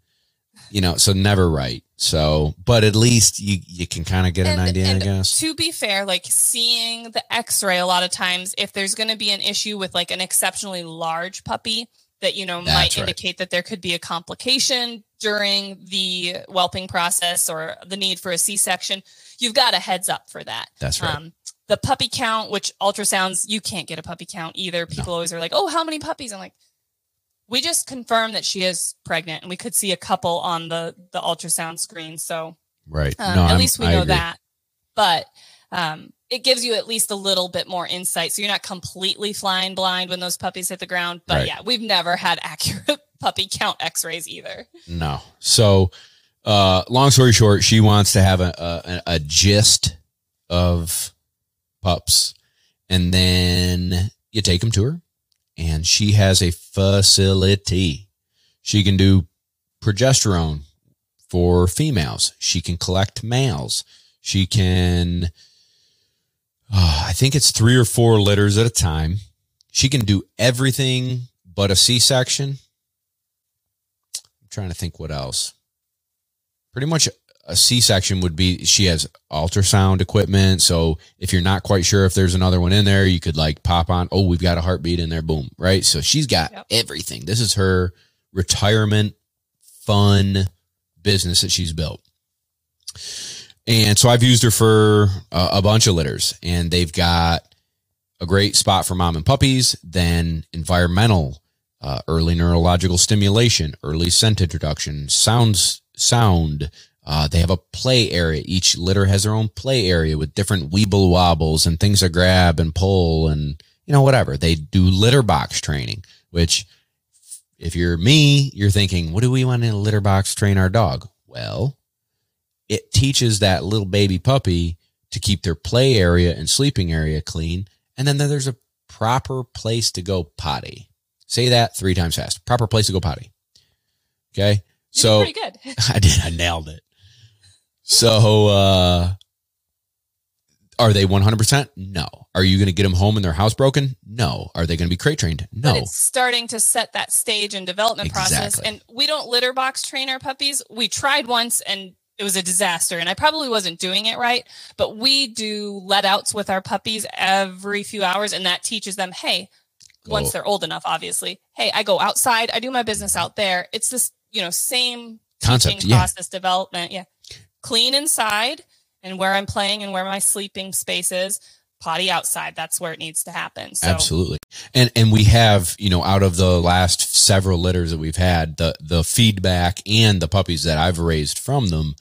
You know, so never right. So, but at least you, you can kind of get and, an idea, I guess. To be fair, like seeing the x ray, a lot of times, if there's going to be an issue with like an exceptionally large puppy, that you know That's might right. indicate that there could be a complication during the whelping process or the need for a C-section you've got a heads up for that. That's right. Um, the puppy count, which ultrasounds, you can't get a puppy count either. People no. always are like, oh, how many puppies? I'm like, we just confirmed that she is pregnant and we could see a couple on the, the ultrasound screen. So, right. Um, no, at I'm, least we I know agree. that. But, um, it gives you at least a little bit more insight. So you're not completely flying blind when those puppies hit the ground. But right. yeah, we've never had accurate puppy count x rays either. No. So, uh, long story short, she wants to have a, a, a gist of pups, and then you take them to her, and she has a facility. She can do progesterone for females. She can collect males. She can, uh, I think it's three or four litters at a time. She can do everything but a C section. I'm trying to think what else pretty much a C-section would be she has ultrasound equipment. So if you're not quite sure if there's another one in there, you could like pop on, oh, we've got a heartbeat in there. Boom. Right. So she's got yep. everything. This is her retirement fun business that she's built. And so I've used her for a, a bunch of litters and they've got a great spot for mom and puppies, then environmental, uh, early neurological stimulation, early scent introduction, sounds sound. Uh, they have a play area. Each litter has their own play area with different weeble wobbles and things to grab and pull and, you know, whatever. They do litter box training, which if you're me, you're thinking, what do we want in a litter box train our dog? Well, it teaches that little baby puppy to keep their play area and sleeping area clean. And then there's a proper place to go potty. Say that three times fast. Proper place to go potty. Okay. So pretty good. I did. I nailed it. So, uh, are they 100%? No. Are you going to get them home and their house broken? No. Are they going to be crate trained? No. But it's starting to set that stage and development exactly. process. And we don't litter box train our puppies. We tried once and it was a disaster and I probably wasn't doing it right, but we do let outs with our puppies every few hours and that teaches them, Hey, go. once they're old enough, obviously, Hey, I go outside. I do my business out there. It's this you know, same concept yeah. process development. Yeah. Clean inside and where I'm playing and where my sleeping space is potty outside that's where it needs to happen so. absolutely and and we have you know out of the last several litters that we've had the the feedback and the puppies that i've raised from them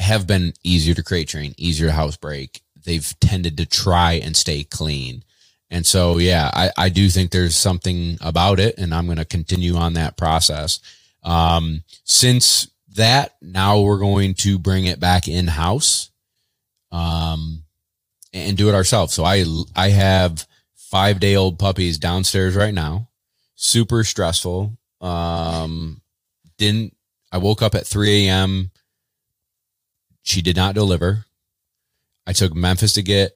have been easier to crate train easier to house break they've tended to try and stay clean and so yeah i i do think there's something about it and i'm going to continue on that process um, since that, now we're going to bring it back in house, um, and do it ourselves. So I, I have five day old puppies downstairs right now. Super stressful. Um, didn't, I woke up at 3 a.m. She did not deliver. I took Memphis to get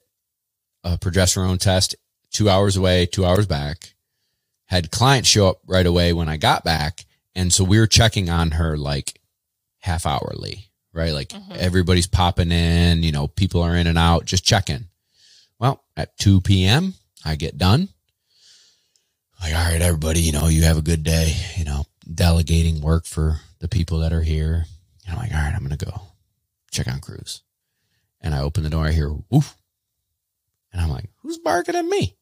a progesterone test two hours away, two hours back. Had clients show up right away when I got back. And so we were checking on her like half hourly, right? Like Mhm. everybody's popping in, you know, people are in and out, just checking. Well, at 2 p.m., I get done. Like, all right, everybody, you know, you have a good day, you know, delegating work for the people that are here. And I'm like, all right, I'm going to go check on Cruz. And I open the door, I hear woof. And I'm like, who's barking at me?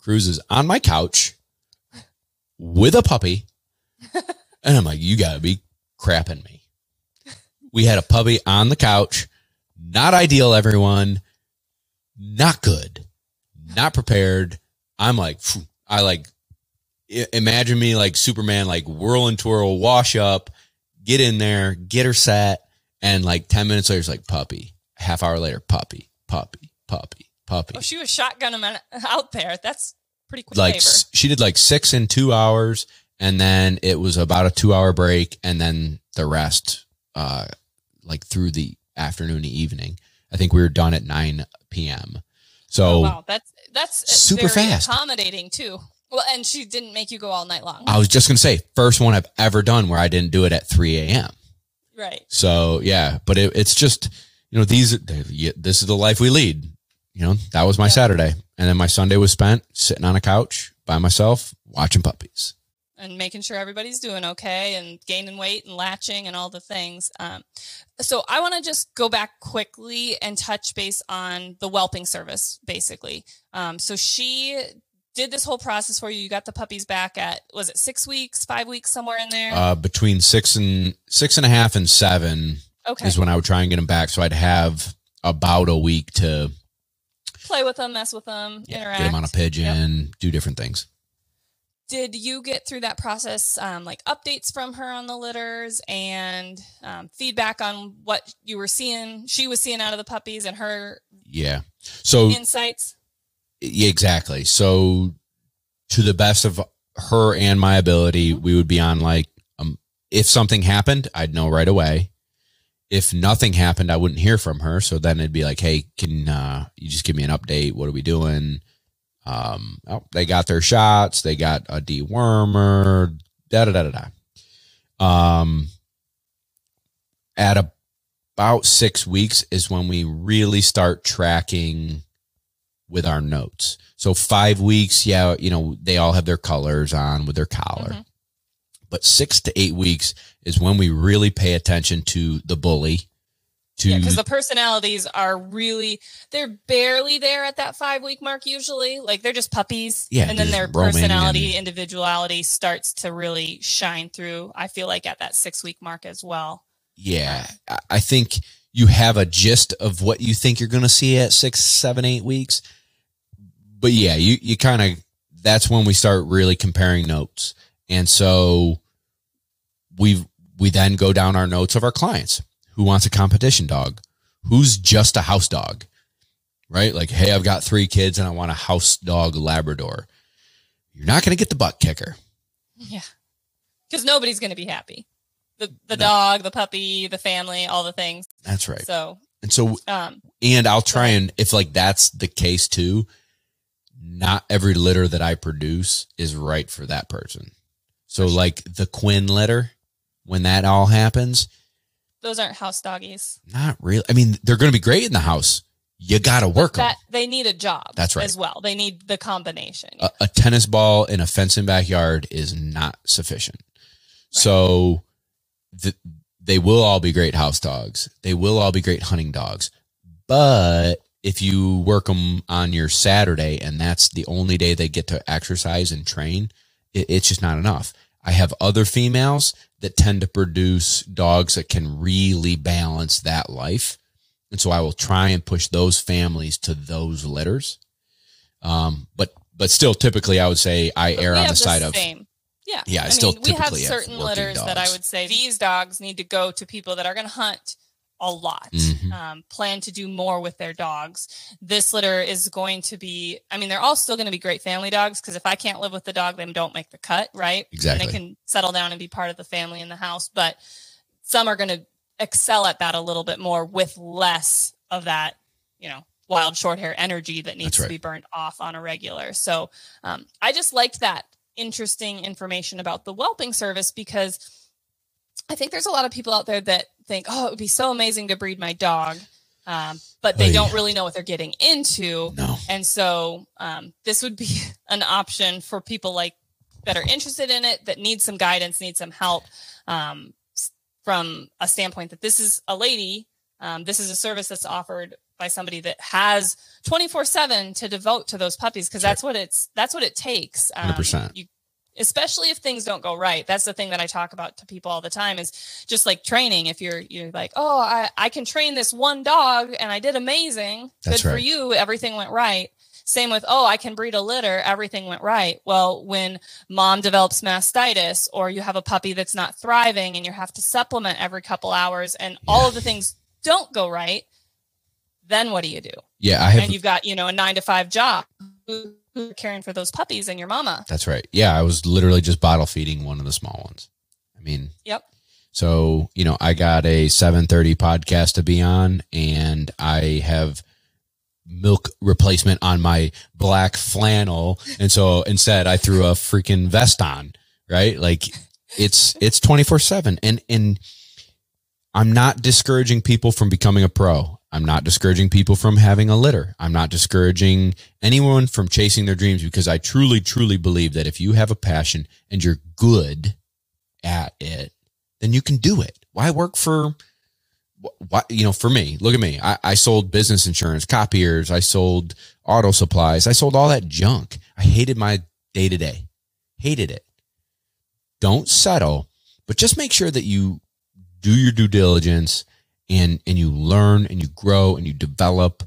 Cruz is on my couch with a puppy. and I'm like, you got to be crapping me. We had a puppy on the couch. Not ideal, everyone. Not good. Not prepared. I'm like, phew. I like, imagine me like Superman, like whirl and twirl, wash up, get in there, get her set. And like 10 minutes later, it's like puppy. Half hour later, puppy, puppy, puppy, puppy. Oh, she was shotgun him out there. That's pretty quick like labor. she did like six in two hours and then it was about a two hour break and then the rest uh like through the afternoon and evening i think we were done at 9 p.m so Oh, wow, that's that's Super fast. accommodating too. Well, and she didn't make you go all night long, i was just gonna say first one i've ever done where i didn't do it at 3 a.m right? so yeah but it, it's just you know these this is the life we lead you know that was my Yeah. saturday and then my sunday was spent sitting on a couch by myself watching puppies and making sure everybody's doing okay and gaining weight and latching and all the things. Um, so I want to just go back quickly and touch base on the whelping service, basically. Um, so she did this whole process for you. You got the puppies back at was it six weeks, five weeks, somewhere in there? uh between six and six and a half and seven okay, is when I would try and get them back. So I'd have about a week to play with them, mess with them, yeah, interact. get them on a pigeon, do different things. Did you get through that process um, like updates from her on the litters and um, feedback on what you were seeing she was seeing out of the puppies and her Yeah. So insights yeah, exactly. So to the best of her and my ability, we would be on like, um, if something happened, I'd know right away. If nothing happened, I wouldn't hear from her. So then it'd be like, Hey, can, uh, you just give me an update? What are we doing? Um, oh, they got their shots. They got a dewormer, da, da, da, da, da. Um, at a, about six weeks is when we really start tracking with our notes. So five weeks, yeah, you know, they all have their colors on with their collar. Mhm. But six to eight weeks is when we really pay attention to the bully. To yeah because the personalities are really they're barely there at that five week mark usually like they're just puppies Yeah, and then their personality and- individuality starts to really shine through i feel like at that six week mark as well yeah, I- think you have a gist of what you think you're going to see at six, seven, eight weeks. But yeah, you, you kind of, that's when we start really comparing notes. And so we we then go down our notes of our clients. Who wants a competition dog? Who's just a house dog? Right? Like, hey, I've got three kids and I want a house dog Labrador. You're not going to get the butt kicker. yeah because nobody's going to be happy the the No. dog the puppy the family all the things That's right. so And so um And I'll try and if like that's the case too, not every litter that I produce is right for that person. So like the Quinn litter, when that all happens, those aren't house doggies not really. I mean, they're going to be great in the house. You got to work them. that they need a job That's right. as well they need the combination A, a tennis ball in a fenced-in backyard is not sufficient. So th- they will all be great house dogs. They will all be great hunting dogs. But if you work them on your Saturday and that's the only day they get to exercise and train, it, it's just not enough. I have other females that tend to produce dogs that can really balance that life. And so I will try and push those families to those litters. Um, but, but still typically I would say I But err on have the side of, same. Yeah. Yeah, I I still mean, we have typically have certain working litters that I would say these dogs need to go to people that are going to hunt a lot. Mhm. Um, plan to do more with their dogs. This litter is going to be, I mean, they're all still going to be great family dogs because if I can't live with the dog, they don't make the cut, right? Exactly. And they can settle down and be part of the family in the house. But some are going to excel at that a little bit more with less of that, you know, wild short hair energy that needs right. to be burnt off on a regular. So um, I just liked that interesting information about the whelping service because I think there's a lot of people out there that think, oh, it would be so amazing to breed my dog. Um, but they don't really know what they're getting into. No. And so um, this would be an option for people like that are interested in it, that need some guidance, need some help um, from a standpoint that this is a lady. Um, this is a service that's offered by somebody that has 24 seven to devote to those puppies. Cause Sure. that's what it's, that's what it takes. Um, 100%. You, especially if things don't go right. That's the thing that I talk about to people all the time is just like training. If you're, you're like, Oh, I, I can train this one dog and I did amazing. That's Good for you. Everything went right. Same with, oh, I can breed a litter. Everything went right. Well, when mom develops mastitis or you have a puppy that's not thriving and you have to supplement every couple hours and all of the things don't go right, then what do you do? Yeah, I have. and you've got, you know, a nine to five job. Who- Who's caring for those puppies and your mama? That's right. Yeah, I was literally just bottle feeding one of the small ones. I mean, Yep. so you know, I got a 7:30 podcast to be on, and I have milk replacement on my black flannel, and so instead I threw a freaking vest on. Right, like it's it's 24 seven, and and I'm not discouraging people from becoming a pro. I'm not discouraging people from having a litter. I'm not discouraging anyone from chasing their dreams because I truly, truly believe that if you have a passion and you're good at it, then you can do it. Why work for, why, you know, for me, look at me. I, I sold business insurance, copiers. I sold auto supplies. I sold all that junk. I hated my day to day, hated it. Don't settle, but just make sure that you do your due diligence and and you learn and you grow and you develop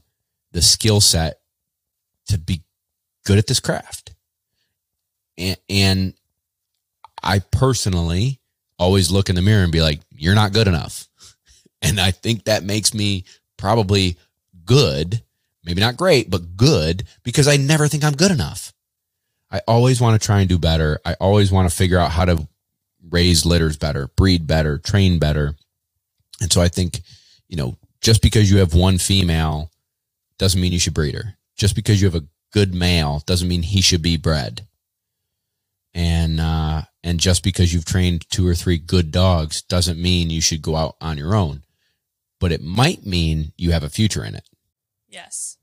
the skill set to be good at this craft. And and I personally always look in the mirror and be like, you're not good enough. And I think that makes me probably good, maybe not great, but good because I never think I'm good enough. I always want to try and do better. I always want to figure out how to raise litters better, breed better, train better. And so I think, you know, just because you have one female doesn't mean you should breed her. Just because you have a good male doesn't mean he should be bred. And uh and just because you've trained two or three good dogs doesn't mean you should go out on your own. But it might mean you have a future in it. Yes.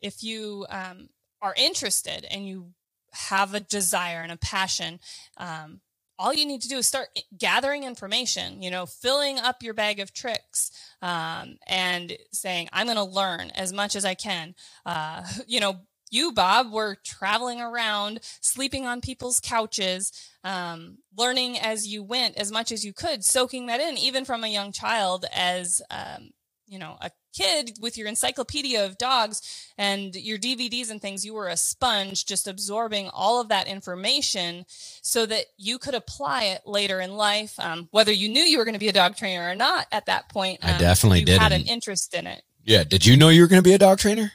If you um, are interested and you have a desire and a passion, um, all you need to do is start gathering information, you know, filling up your bag of tricks um, and saying, I'm going to learn as much as I can. Uh, you know, you, Bob, were traveling around, sleeping on people's couches, um, learning as you went as much as you could, soaking that in, even from a young child as, um, you know, a kid with your encyclopedia of dogs and your DVDs and things, you were a sponge just absorbing all of that information so that you could apply it later in life, um, whether you knew you were going to be a dog trainer or not at that point. I um, definitely you had an interest in it. Yeah. Did you know you were going to be a dog trainer?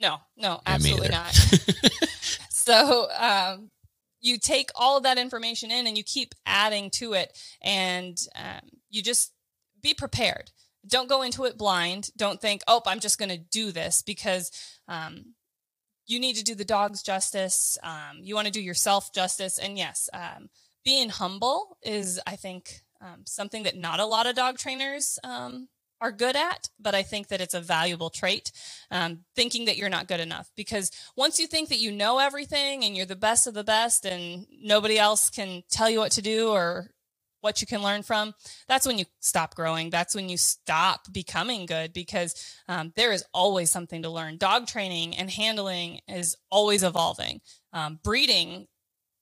No, no, Yeah, absolutely not. so um, you take all of that information in and you keep adding to it, and um, you just be prepared. Don't go into it blind. Don't think, oh, I'm just going to do this because um, you need to do the dogs justice. Um, you want to do yourself justice. And yes, um, being humble is, I think, um, something that not a lot of dog trainers um, are good at, but I think that it's a valuable trait. Um, thinking that you're not good enough because once you think that you know everything and you're the best of the best and nobody else can tell you what to do or what you can learn from, that's when you stop growing. That's when you stop becoming good because um, there is always something to learn. Dog training and handling is always evolving. Um, breeding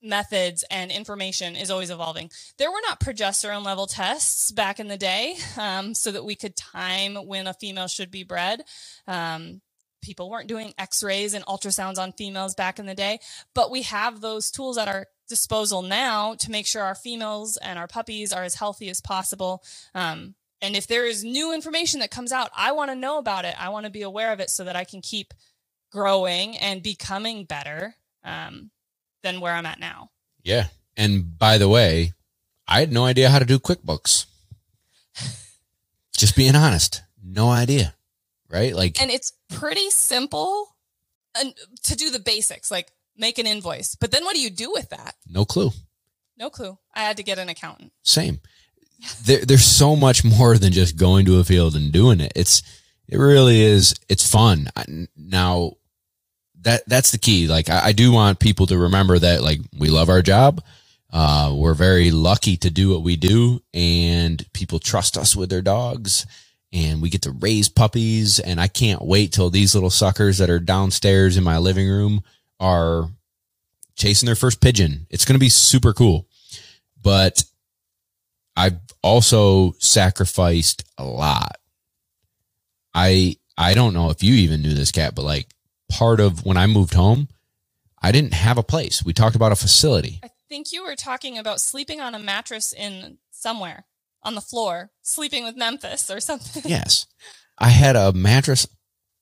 methods and information is always evolving. There were not progesterone level tests back in the day um, so that we could time when a female should be bred. Um, people weren't doing x-rays and ultrasounds on females back in the day but we have those tools at our disposal now to make sure our females and our puppies are as healthy as possible um, and if there is new information that comes out i want to know about it i want to be aware of it so that i can keep growing and becoming better um, than where i'm at now Yeah. And by the way, I had no idea how to do QuickBooks. Just being honest, no idea. right? Like, and it's pretty simple and to do the basics, like make an invoice. But then what do you do with that? no clue. No clue. I had to get an accountant. Same. There, there's so much more than just going to a field and doing it. It's, it really is. It's fun. Now, that that's the key. Like, I, I do want people to remember that, like, we love our job. Uh, we're very lucky to do what we do, and people trust us with their dogs, and we get to raise puppies. And I can't wait till these little suckers that are downstairs in my living room are chasing their first pigeon. It's going to be super cool. But I've also sacrificed a lot. I I don't know if you even knew this Kat, but like part of when I moved home, I didn't have a place. We talked about a facility. I think you were talking about sleeping on a mattress in somewhere on the floor, sleeping with Memphis or something. Yes. I had a mattress.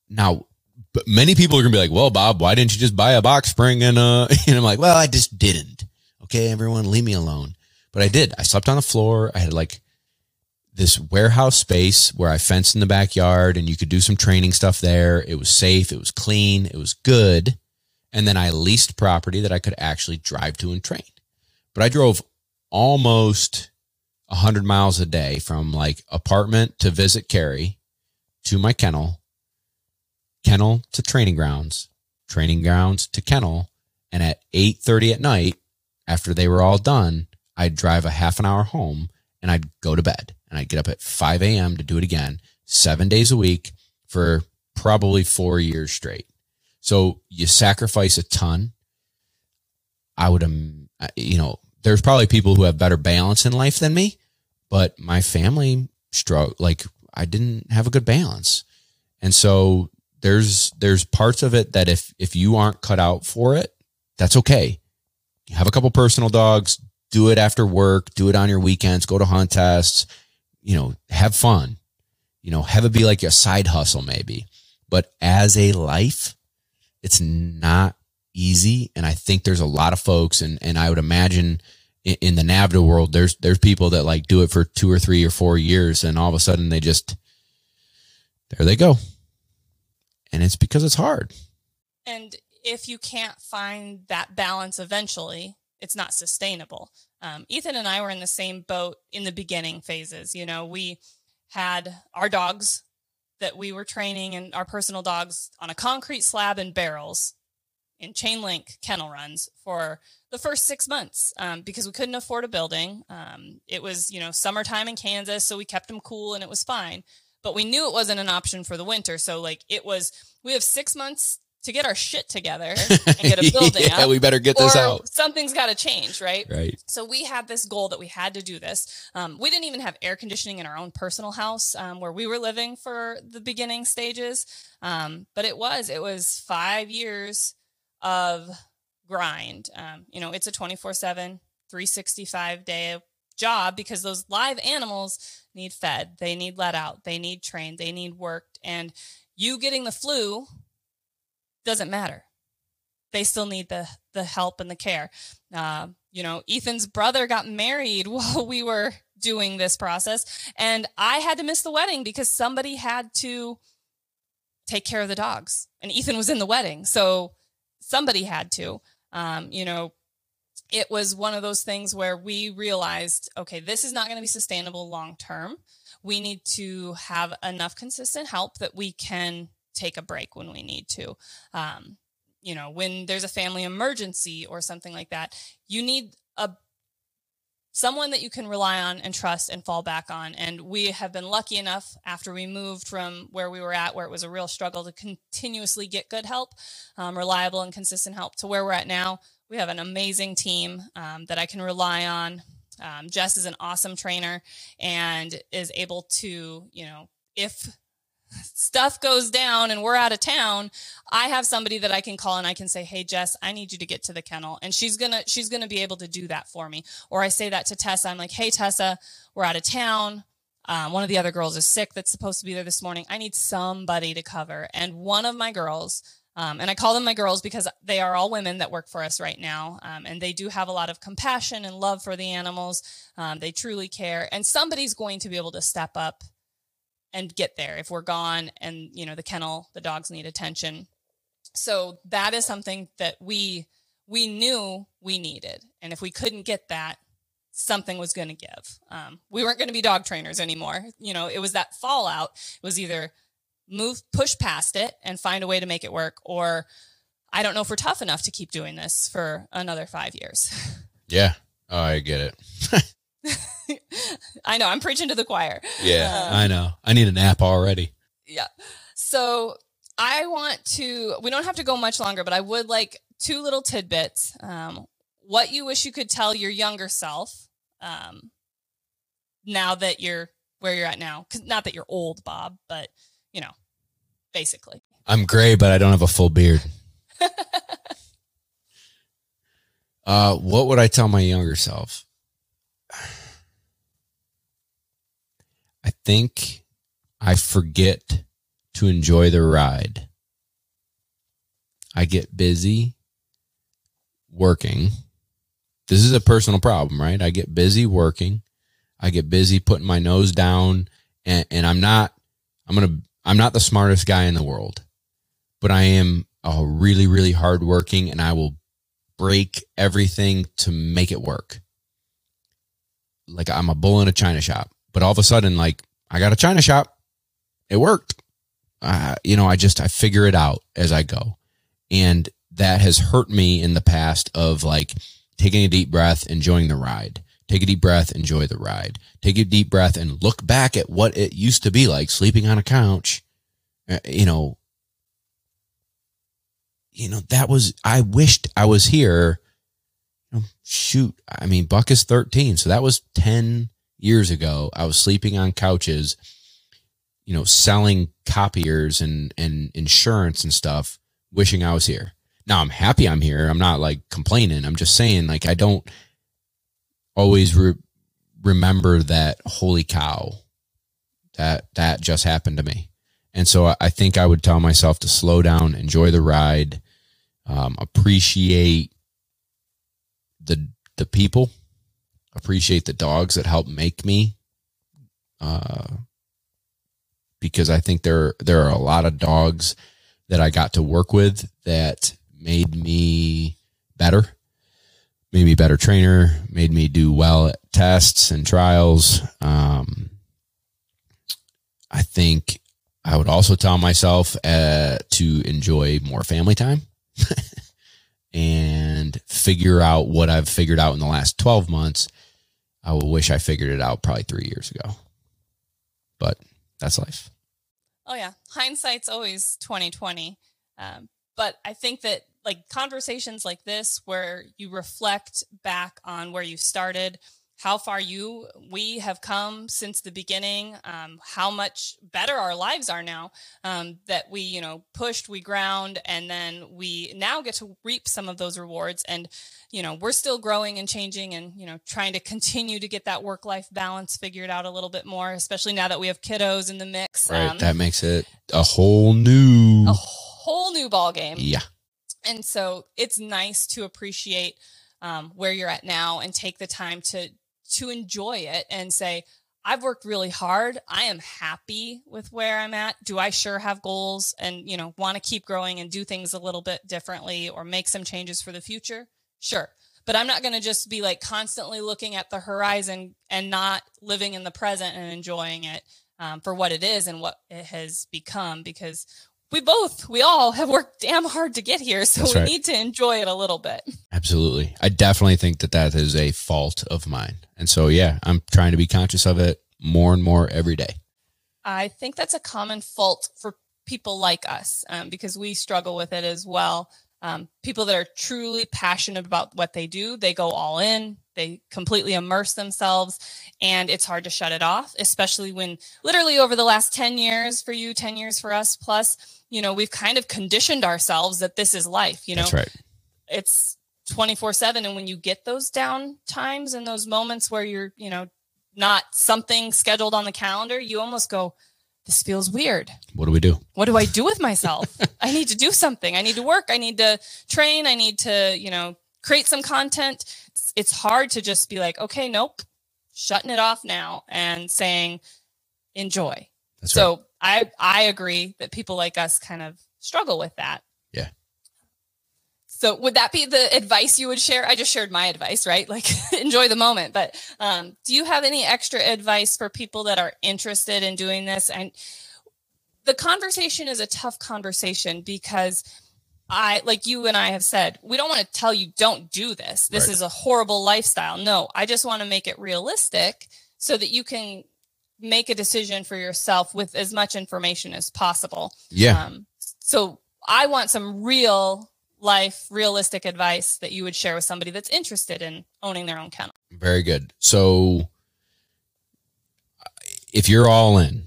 Now, but many people are going to be like, well, Bob, why didn't you just buy a box spring? And, uh, and I'm like, well, I just didn't. Okay. Everyone leave me alone. But I did. I slept on the floor. I had like this warehouse space where I fenced in the backyard and you could do some training stuff there. It was safe. It was clean. It was good. And then I leased property that I could actually drive to and train. But I drove almost 100 miles a day from like apartment to visit Carrie to my kennel, kennel to training grounds, training grounds to kennel. And at 8:30 at night, after they were all done, I'd drive a half an hour home and I'd go to bed. And I'd get up at 5 a.m. to do it again, seven days a week for probably four years straight. So you sacrifice a ton. I would, um, you know, there's probably people who have better balance in life than me, but my family struggle. Like I didn't have a good balance. And so there's, there's parts of it that if, if you aren't cut out for it, that's okay. Have a couple personal dogs, do it after work, do it on your weekends, go to hunt tests, you know, have fun, you know, have it be like a side hustle maybe. But as a life, it's not easy. And I think there's a lot of folks and, and I would imagine in, the NAVHDA world, there's, there's people that like do it for two or three or four years and all of a sudden they just, there they go. And it's because it's hard. And if you can't find that balance eventually, it's not sustainable. Um, Ethan and I were in the same boat in the beginning phases. You know, we had our dogs that we were training and our personal dogs on a concrete slab and barrels in chain link kennel runs for the first six months um, because we couldn't afford a building. Um, it was, you know, summertime in Kansas, so we kept them cool and it was fine. But we knew it wasn't an option for the winter. So, like, it was, we have six months to get our shit together and get a building yeah, up. we better get this out. Something's got to change, right? Right. So we had this goal that we had to do this. Um, we didn't even have air conditioning in our own personal house um, where we were living for the beginning stages. Um, but it was it was five years of grind. Um, you know, it's a 24 7, 365 day job because those live animals need fed, they need let out, they need trained, they need worked. And you getting the flu doesn't matter. They still need the the help and the care. Uh, you know, Ethan's brother got married while we were doing this process, and I had to miss the wedding because somebody had to take care of the dogs, and Ethan was in the wedding, so somebody had to. Um, you know, it was one of those things where we realized, okay, this is not going to be sustainable long term. We need to have enough consistent help that we can take a break when we need to. Um, you know, when there's a family emergency or something like that, you need a someone that you can rely on and trust and fall back on. And we have been lucky enough after we moved from where we were at, where it was a real struggle to continuously get good help, um, reliable and consistent help, to where we're at now. We have an amazing team um, that I can rely on. Um, Jess is an awesome trainer and is able to, you know, if stuff goes down and we're out of town, I have somebody that I can call and I can say, "Hey Jess, I need you to get to the kennel." And she's going to she's going to be able to do that for me. Or I say that to Tessa. I'm like, "Hey Tessa, we're out of town. Um, one of the other girls is sick that's supposed to be there this morning. I need somebody to cover." And one of my girls um, and I call them my girls because they are all women that work for us right now. Um, and they do have a lot of compassion and love for the animals. Um, they truly care. And somebody's going to be able to step up and get there if we're gone and you know the kennel the dogs need attention so that is something that we we knew we needed and if we couldn't get that something was going to give um, we weren't going to be dog trainers anymore you know it was that fallout it was either move push past it and find a way to make it work or i don't know if we're tough enough to keep doing this for another five years Yeah. Oh, I get it. i know i'm preaching to the choir Yeah. Um, I know. I need a nap already. yeah. So I want to, we don't have to go much longer, but I would like two little tidbits. Um, what you wish you could tell your younger self um, now that you're where you're at now. 'Cause not that you're old, Bob, but you know, basically. I'm gray, but I don't have a full beard. uh, what would I tell my younger self? I think I forget to enjoy the ride. I get busy working. This is a personal problem, right? I get busy working. I get busy putting my nose down and, and I'm not, I'm going to, I'm not the smartest guy in the world, but I am a really, really hardworking and I will break everything to make it work. Like I'm a bull in a china shop, but all of a sudden, like I got a china shop. It worked. Uh, you know, I just, I figure it out as I go. And that has hurt me in the past of like taking a deep breath, enjoying the ride. Take a deep breath, enjoy the ride. Take a deep breath and look back at what it used to be like sleeping on a couch. Uh, you know, you know, that was, I wished I was here. Shoot. I mean, Buck is 13. So that was 10 years ago. I was sleeping on couches, you know, selling copiers and, and insurance and stuff, wishing I was here. Now I'm happy I'm here. I'm not like complaining. I'm just saying, like, I don't always re- remember that, holy cow, that, that just happened to me. And so I- I think I would tell myself to slow down, enjoy the ride, um, appreciate the the people, appreciate the dogs that help make me. Uh, because I think there there are a lot of dogs that I got to work with that made me better, made me a better trainer, made me do well at tests and trials. Um, I think I would also tell myself uh, to enjoy more family time and figure out what I've figured out in the last 12 months. I will wish I figured it out probably three years ago, but that's life. Oh yeah, hindsight's always twenty twenty. Um, but I think that like conversations like this, where you reflect back on where you started, how far you we have come since the beginning, um, how much better our lives are now. Um, that we you know pushed, we ground, and then we now get to reap some of those rewards. And you know we're still growing and changing, and you know trying to continue to get that work life balance figured out a little bit more, especially now that we have kiddos in the mix. Right. Um, that makes it a whole new. a whole new ball game. Yeah. And so it's nice to appreciate um, where you're at now and take the time to to enjoy it and say, I've worked really hard. I am happy with where I'm at. Do I sure have goals and you know want to keep growing and do things a little bit differently or make some changes for the future? Sure. But I'm not going to just be like constantly looking at the horizon and not living in the present and enjoying it um, for what it is and what it has become because we both, we all have worked damn hard to get here. So That's we right. need to enjoy it a little bit. Absolutely. I definitely think that that is a fault of mine. And so, yeah, I'm trying to be conscious of it more and more every day. I think that's a common fault for people like us um, because we struggle with it as well. Um, people that are truly passionate about what they do, they go all in, they completely immerse themselves, and it's hard to shut it off, especially when literally over the last 10 years for you, 10 years for us, plus, you know, we've kind of conditioned ourselves that this is life, you know, That's right. it's 24 7 and when you get those down times and those moments where you're you know not something scheduled on the calendar you almost go this feels weird. What do we do? what do i do with myself? I need to do something. I need to work. I need to train. I need to you know create some content. It's, it's hard to just be like okay nope shutting it off now and saying enjoy. That's so right. I I agree that people like us kind of struggle with that. Yeah. So would that be the advice you would share? I just shared my advice, right? Like enjoy the moment. But um, do you have any extra advice for people that are interested in doing this? And the conversation is a tough conversation because I, like you and I have said, we don't want to tell you don't do this. This Right. is a horrible lifestyle. No, I just want to make it realistic so that you can make a decision for yourself with as much information as possible. Yeah. Um, so I want some real life, realistic advice that you would share with somebody that's interested in owning their own kennel. Very good. So if you're all in,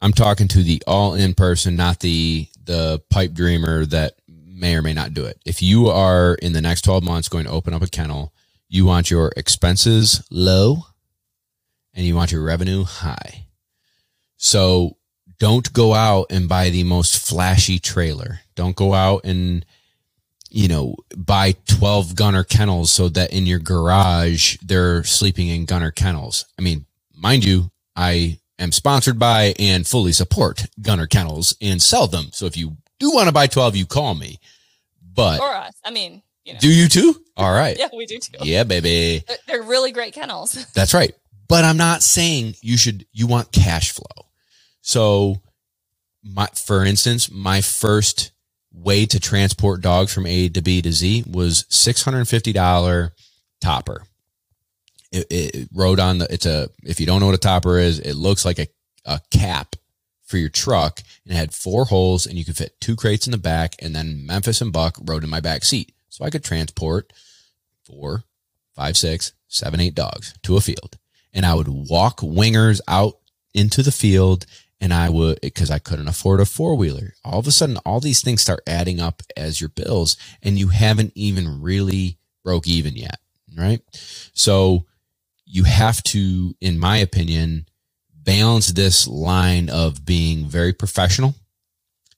I'm talking to the all in person, not the the pipe dreamer that may or may not do it. If you are in the next 12 months going to open up a kennel, you want your expenses low and you want your revenue high. So don't go out and buy the most flashy trailer. Don't go out and you know, buy 12 gunner kennels so that in your garage they're sleeping in gunner kennels. I mean, mind you, I am sponsored by and fully support gunner kennels and sell them. So if you do want to buy 12, you call me. But Or us. I mean, you know. do you too? All right. yeah, we do too. Yeah, baby. They're, they're really great kennels. That's right. But I'm not saying you should, you want cash flow. So my, for instance, my first way to transport dogs from A to B to Z was $650 topper. It, it rode on the, it's a, if you don't know what a topper is, it looks like a, a cap for your truck and it had four holes and you could fit two crates in the back and then Memphis and Buck rode in my back seat. So I could transport four, five, six, seven, eight dogs to a field. And I would walk wingers out into the field and I would, cause I couldn't afford a four wheeler. All of a sudden, all these things start adding up as your bills and you haven't even really broke even yet. Right. So you have to, in my opinion, balance this line of being very professional,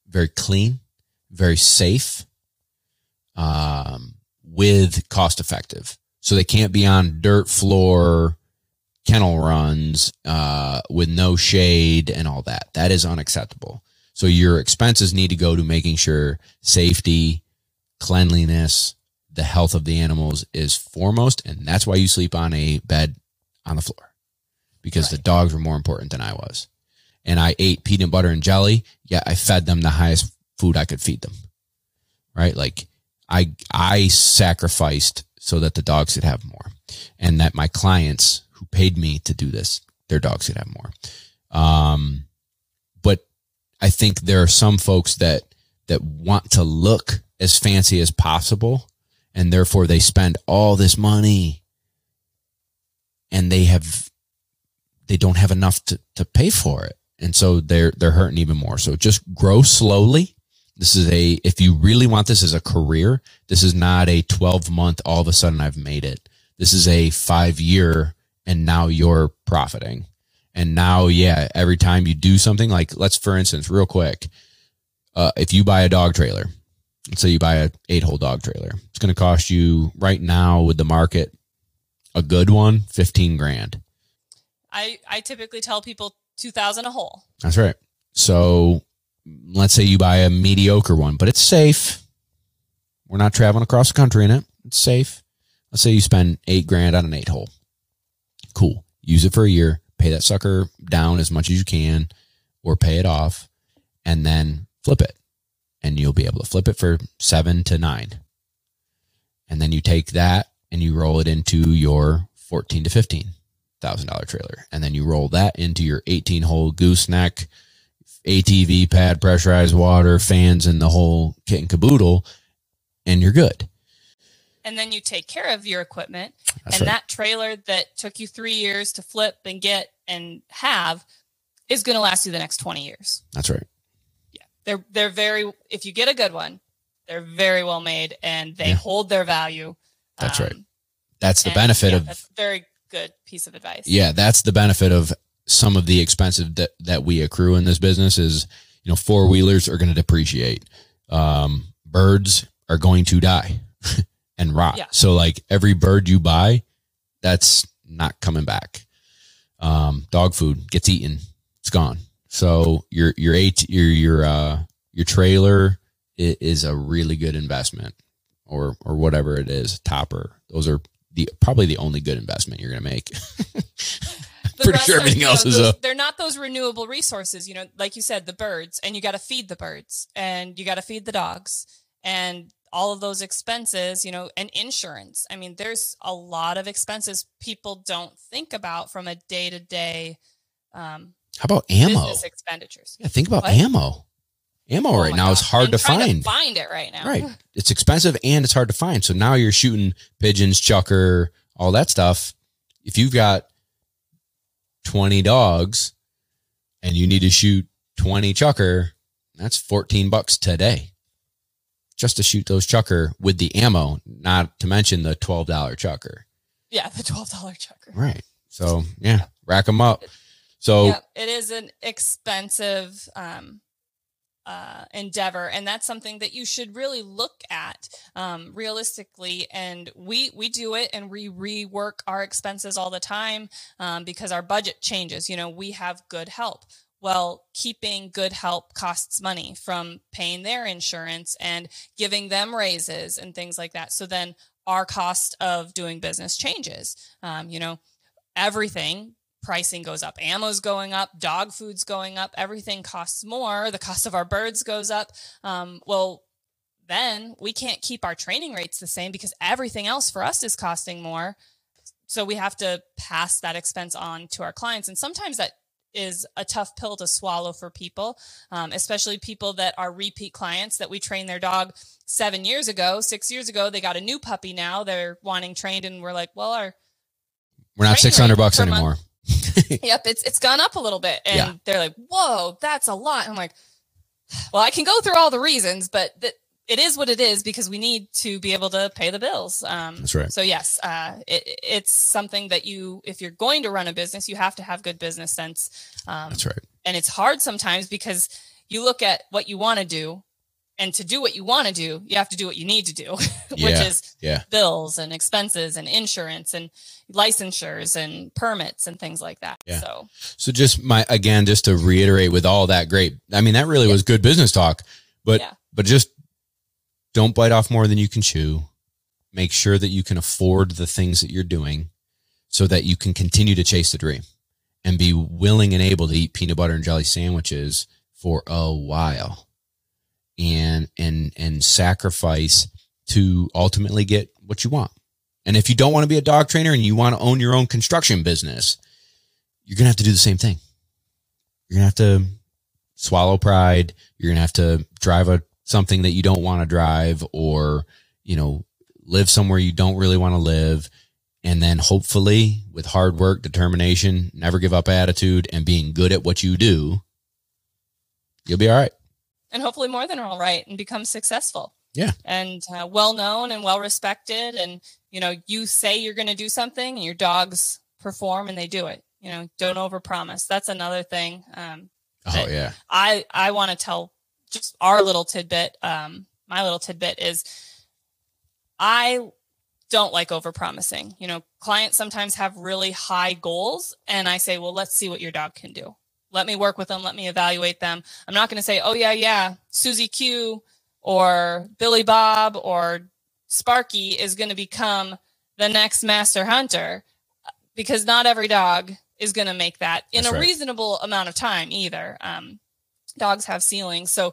very clean, very safe, um, with cost effective. So they can't be on dirt floor kennel runs uh, with no shade and all that. That is unacceptable. So your expenses need to go to making sure safety, cleanliness, the health of the animals is foremost, and that's why you sleep on a bed on the floor because the dogs were more important than I was. And I ate peanut butter and jelly. Yeah, I fed them the highest food I could feed them. Right? Like I I sacrificed so that the dogs could have more. And that my clients paid me to do this, their dogs could have more. Um but I think there are some folks that that want to look as fancy as possible and therefore they spend all this money and they have they don't have enough to, to pay for it. And so they're they're hurting even more. So just grow slowly. This is a if you really want this as a career, this is not a 12 month all of a sudden I've made it. This is a 5 year and now you're profiting. And now yeah, every time you do something like let's for instance real quick, uh, if you buy a dog trailer, let's say you buy a 8 hole dog trailer. It's going to cost you right now with the market a good one 15 grand. I, I typically tell people 2000 a hole. That's right. So let's say you buy a mediocre one, but it's safe. We're not traveling across the country in it. It's safe. Let's say you spend eight grand on an eight hole. Cool. Use it for a year, pay that sucker down as much as you can or pay it off and then flip it. And you'll be able to flip it for seven to nine. And then you take that and you roll it into your 14 to 15 thousand dollar trailer. And then you roll that into your 18 hole gooseneck, ATV pad, pressurized water, fans, and the whole kit and caboodle, and you're good. And then you take care of your equipment. That's and right. that trailer that took you three years to flip and get and have is going to last you the next 20 years. That's right. Yeah. They're, they're very, if you get a good one, they're very well made and they Yeah. hold their value. That's right. Um, That's the and, benefit yeah, of that's a very good piece of advice. yeah, that's the benefit of some of the expensive that that we accrue in this business is you know four wheelers are going to depreciate, um, birds are going to die and rot. Yeah. So like every bird you buy, that's not coming back. Um, dog food gets eaten, it's gone. So your your eight your your uh your trailer is a really good investment, or or whatever it is, topper. Those are the probably the only good investment you're gonna make. Pretty sure are, everything know, else is those- a- They're not those renewable resources, you know, like you said, the birds, and you got to feed the birds, and you got to feed the dogs, and all of those expenses, you know, and insurance. I mean, there's a lot of expenses people don't think about from a day to day um, How about ammo? expenditures. Yeah, think about What? ammo. Ammo Oh right now is hard I'm to find. find it right now. Right. It's expensive and it's hard to find. So now you're shooting pigeons, chukar, all that stuff. If you've got 20 dogs and you need to shoot 20 chukar, that's 14 bucks today. Just to shoot those chukar with the ammo, not to mention the $12 chukar. Yeah, the twelve dollar chukar. Right. So, yeah, rack them up. So, yeah, it is an expensive um, uh, endeavor, and that's something that you should really look at um, realistically. And we we do it, and we rework our expenses all the time um, because our budget changes. You know, we have good help. Well, keeping good help costs money from paying their insurance and giving them raises and things like that. So then our cost of doing business changes. Um, you know, everything pricing goes up ammo's going up dog food's going up everything costs more the cost of our birds goes up um, well then we can't keep our training rates the same because everything else for us is costing more so we have to pass that expense on to our clients and sometimes that is a tough pill to swallow for people um, especially people that are repeat clients that we trained their dog seven years ago six years ago they got a new puppy now they're wanting trained and we're like well our we're not 600 bucks anymore. yep, it's it's gone up a little bit, and Yeah. they're like, "Whoa, that's a lot." I'm like, "Well, I can go through all the reasons, but th- it is what it is because we need to be able to pay the bills." Um, That's right. So yes, uh, it, it's something that you, if you're going to run a business, you have to have good business sense. Um, That's right. and it's hard sometimes because you look at what you want to do, and to do what you want to do, you have to do what you need to do, which Yeah. is Yeah. bills and expenses and insurance and licensures and permits and things like that. Yeah. So So just my again, just to reiterate with all that great. I mean, that really was good business talk. But but just don't bite off more than you can chew. Make sure that you can afford the things that you're doing so that you can continue to chase the dream and be willing and able to eat peanut butter and jelly sandwiches for a while and and and sacrifice to ultimately get what you want. And if you don't want to be a dog trainer and you want to own your own construction business, you're going to have to do the same thing. You're going to have to swallow pride. You're going to have to drive a something that you don't want to drive or, you know, live somewhere you don't really want to live. And then hopefully with hard work, determination, never give up attitude and being good at what you do, you'll be all right. and hopefully more than all right and become successful. Yeah. And uh, well known and well respected. And, you know, you say you're going to do something and your dogs perform and they do it. You know, don't overpromise. That's another thing. Um, Oh yeah. I, I want to tell just our little tidbit. Um, my little tidbit is I don't like overpromising. You know, clients sometimes have really high goals and I say, well, let's see what your dog can do. Let me work with them. Let me evaluate them. I'm not going to say, oh yeah, yeah, Susie Q or Billy Bob or Sparky is going to become the next master hunter because not every dog is going to make that in That's a right. reasonable amount of time either. Um, dogs have ceilings. So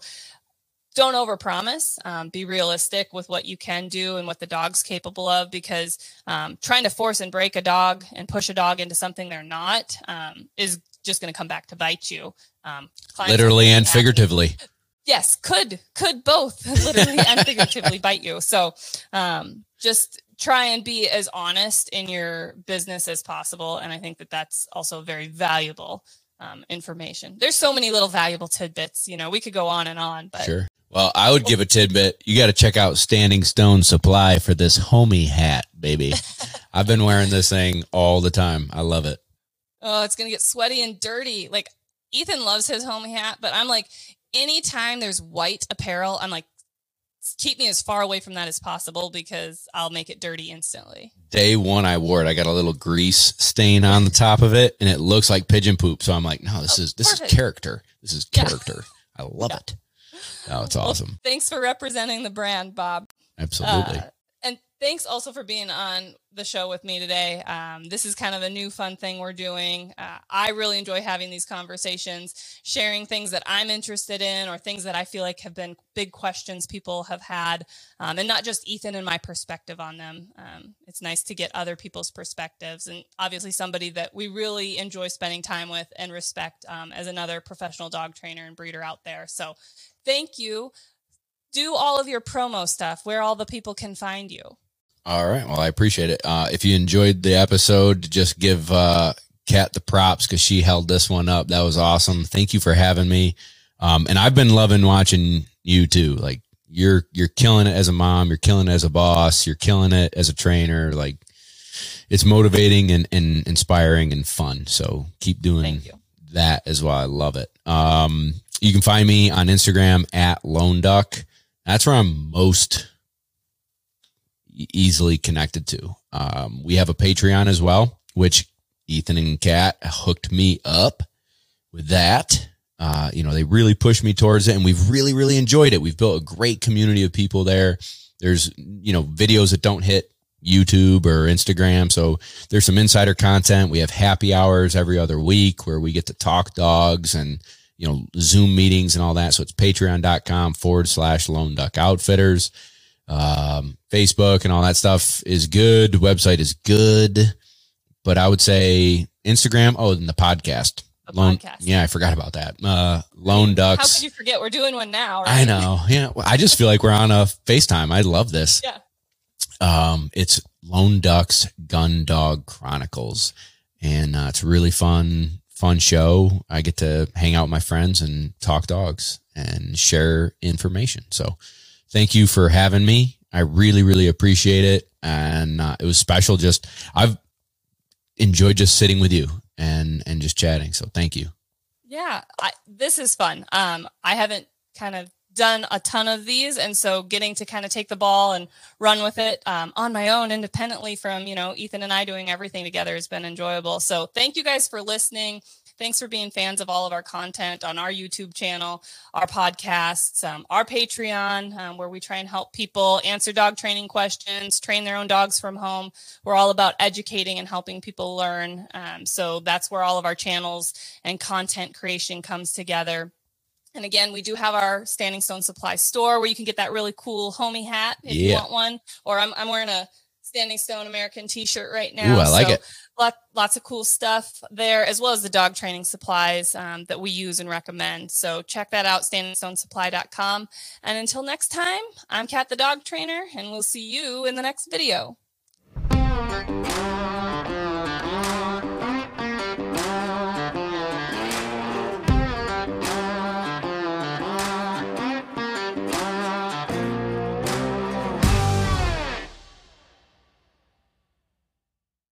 don't overpromise. Um, be realistic with what you can do and what the dog's capable of because um, trying to force and break a dog and push a dog into something they're not um, is just going to come back to bite you. Um, Literally and happy- figuratively. yes could could both literally and figuratively bite you so um, just try and be as honest in your business as possible and i think that that's also very valuable um, information there's so many little valuable tidbits you know we could go on and on but Sure. Well, I would give a tidbit. You got to check out Standing Stone Supply for this homie hat, baby. I've been wearing this thing all the time. I love it. oh it's gonna get sweaty and dirty like ethan loves his homie hat but i'm like anytime there's white apparel i'm like keep me as far away from that as possible because I'll make it dirty instantly. Day one, I wore it. I got a little grease stain on the top of it, and it looks like pigeon poop. So I'm like, no, this oh, is this perfect. is character. This is character. Yeah. I love yeah. it. Oh, it's awesome. Well, thanks for representing the brand, Bob. Absolutely. Uh, thanks also for being on the show with me today. Um, this is kind of a new fun thing we're doing. Uh, I really enjoy having these conversations, sharing things that I'm interested in or things that I feel like have been big questions people have had, um, and not just Ethan and my perspective on them. Um, it's nice to get other people's perspectives, and obviously somebody that we really enjoy spending time with and respect um, as another professional dog trainer and breeder out there. So, thank you. Do all of your promo stuff where all the people can find you. All right. Well, I appreciate it. Uh, if you enjoyed the episode, just give uh, Kat the props because she held this one up. That was awesome. Thank you for having me. Um, and I've been loving watching you too. Like you're you're killing it as a mom. You're killing it as a boss. You're killing it as a trainer. Like it's motivating and, and inspiring and fun. So keep doing that as well. I love it. Um, you can find me on Instagram at Lone Duck. That's where I'm most easily connected to. Um, we have a Patreon as well, which Ethan and Kat hooked me up with that. Uh, you know, they really pushed me towards it and we've really, really enjoyed it. We've built a great community of people there. There's, you know, videos that don't hit YouTube or Instagram. So there's some insider content. We have happy hours every other week where we get to talk dogs and, you know, Zoom meetings and all that. So it's patreon.com forward slash lone duck outfitters. Um, Facebook and all that stuff is good. Website is good, but I would say Instagram. Oh, and the podcast. The Lone, podcast. Yeah, I forgot about that. Uh, Lone Ducks. How could you forget? We're doing one now. Right? I know. Yeah, I just feel like we're on a FaceTime. I love this. Yeah. Um, it's Lone Ducks Gun Dog Chronicles, and uh, it's really fun, fun show. I get to hang out with my friends and talk dogs and share information. So thank you for having me. I really, really appreciate it. And uh, it was special. Just, I've enjoyed just sitting with you and, and just chatting. So thank you. Yeah. I, this is fun. Um, I haven't kind of done a ton of these. And so getting to kind of take the ball and run with it um, on my own independently from, you know, Ethan and I doing everything together has been enjoyable. So thank you guys for listening. Thanks for being fans of all of our content on our YouTube channel, our podcasts, um, our Patreon, um, where we try and help people answer dog training questions, train their own dogs from home. We're all about educating and helping people learn. Um, so that's where all of our channels and content creation comes together. And again, we do have our Standing Stone Supply store where you can get that really cool homie hat if yeah. you want one. Or I'm, I'm wearing a Standing Stone American t-shirt right now. Ooh, I like so it. Lot, lots of cool stuff there, as well as the dog training supplies um, that we use and recommend. So check that out, standingstonesupply.com. And until next time, I'm Kat the dog trainer, and we'll see you in the next video.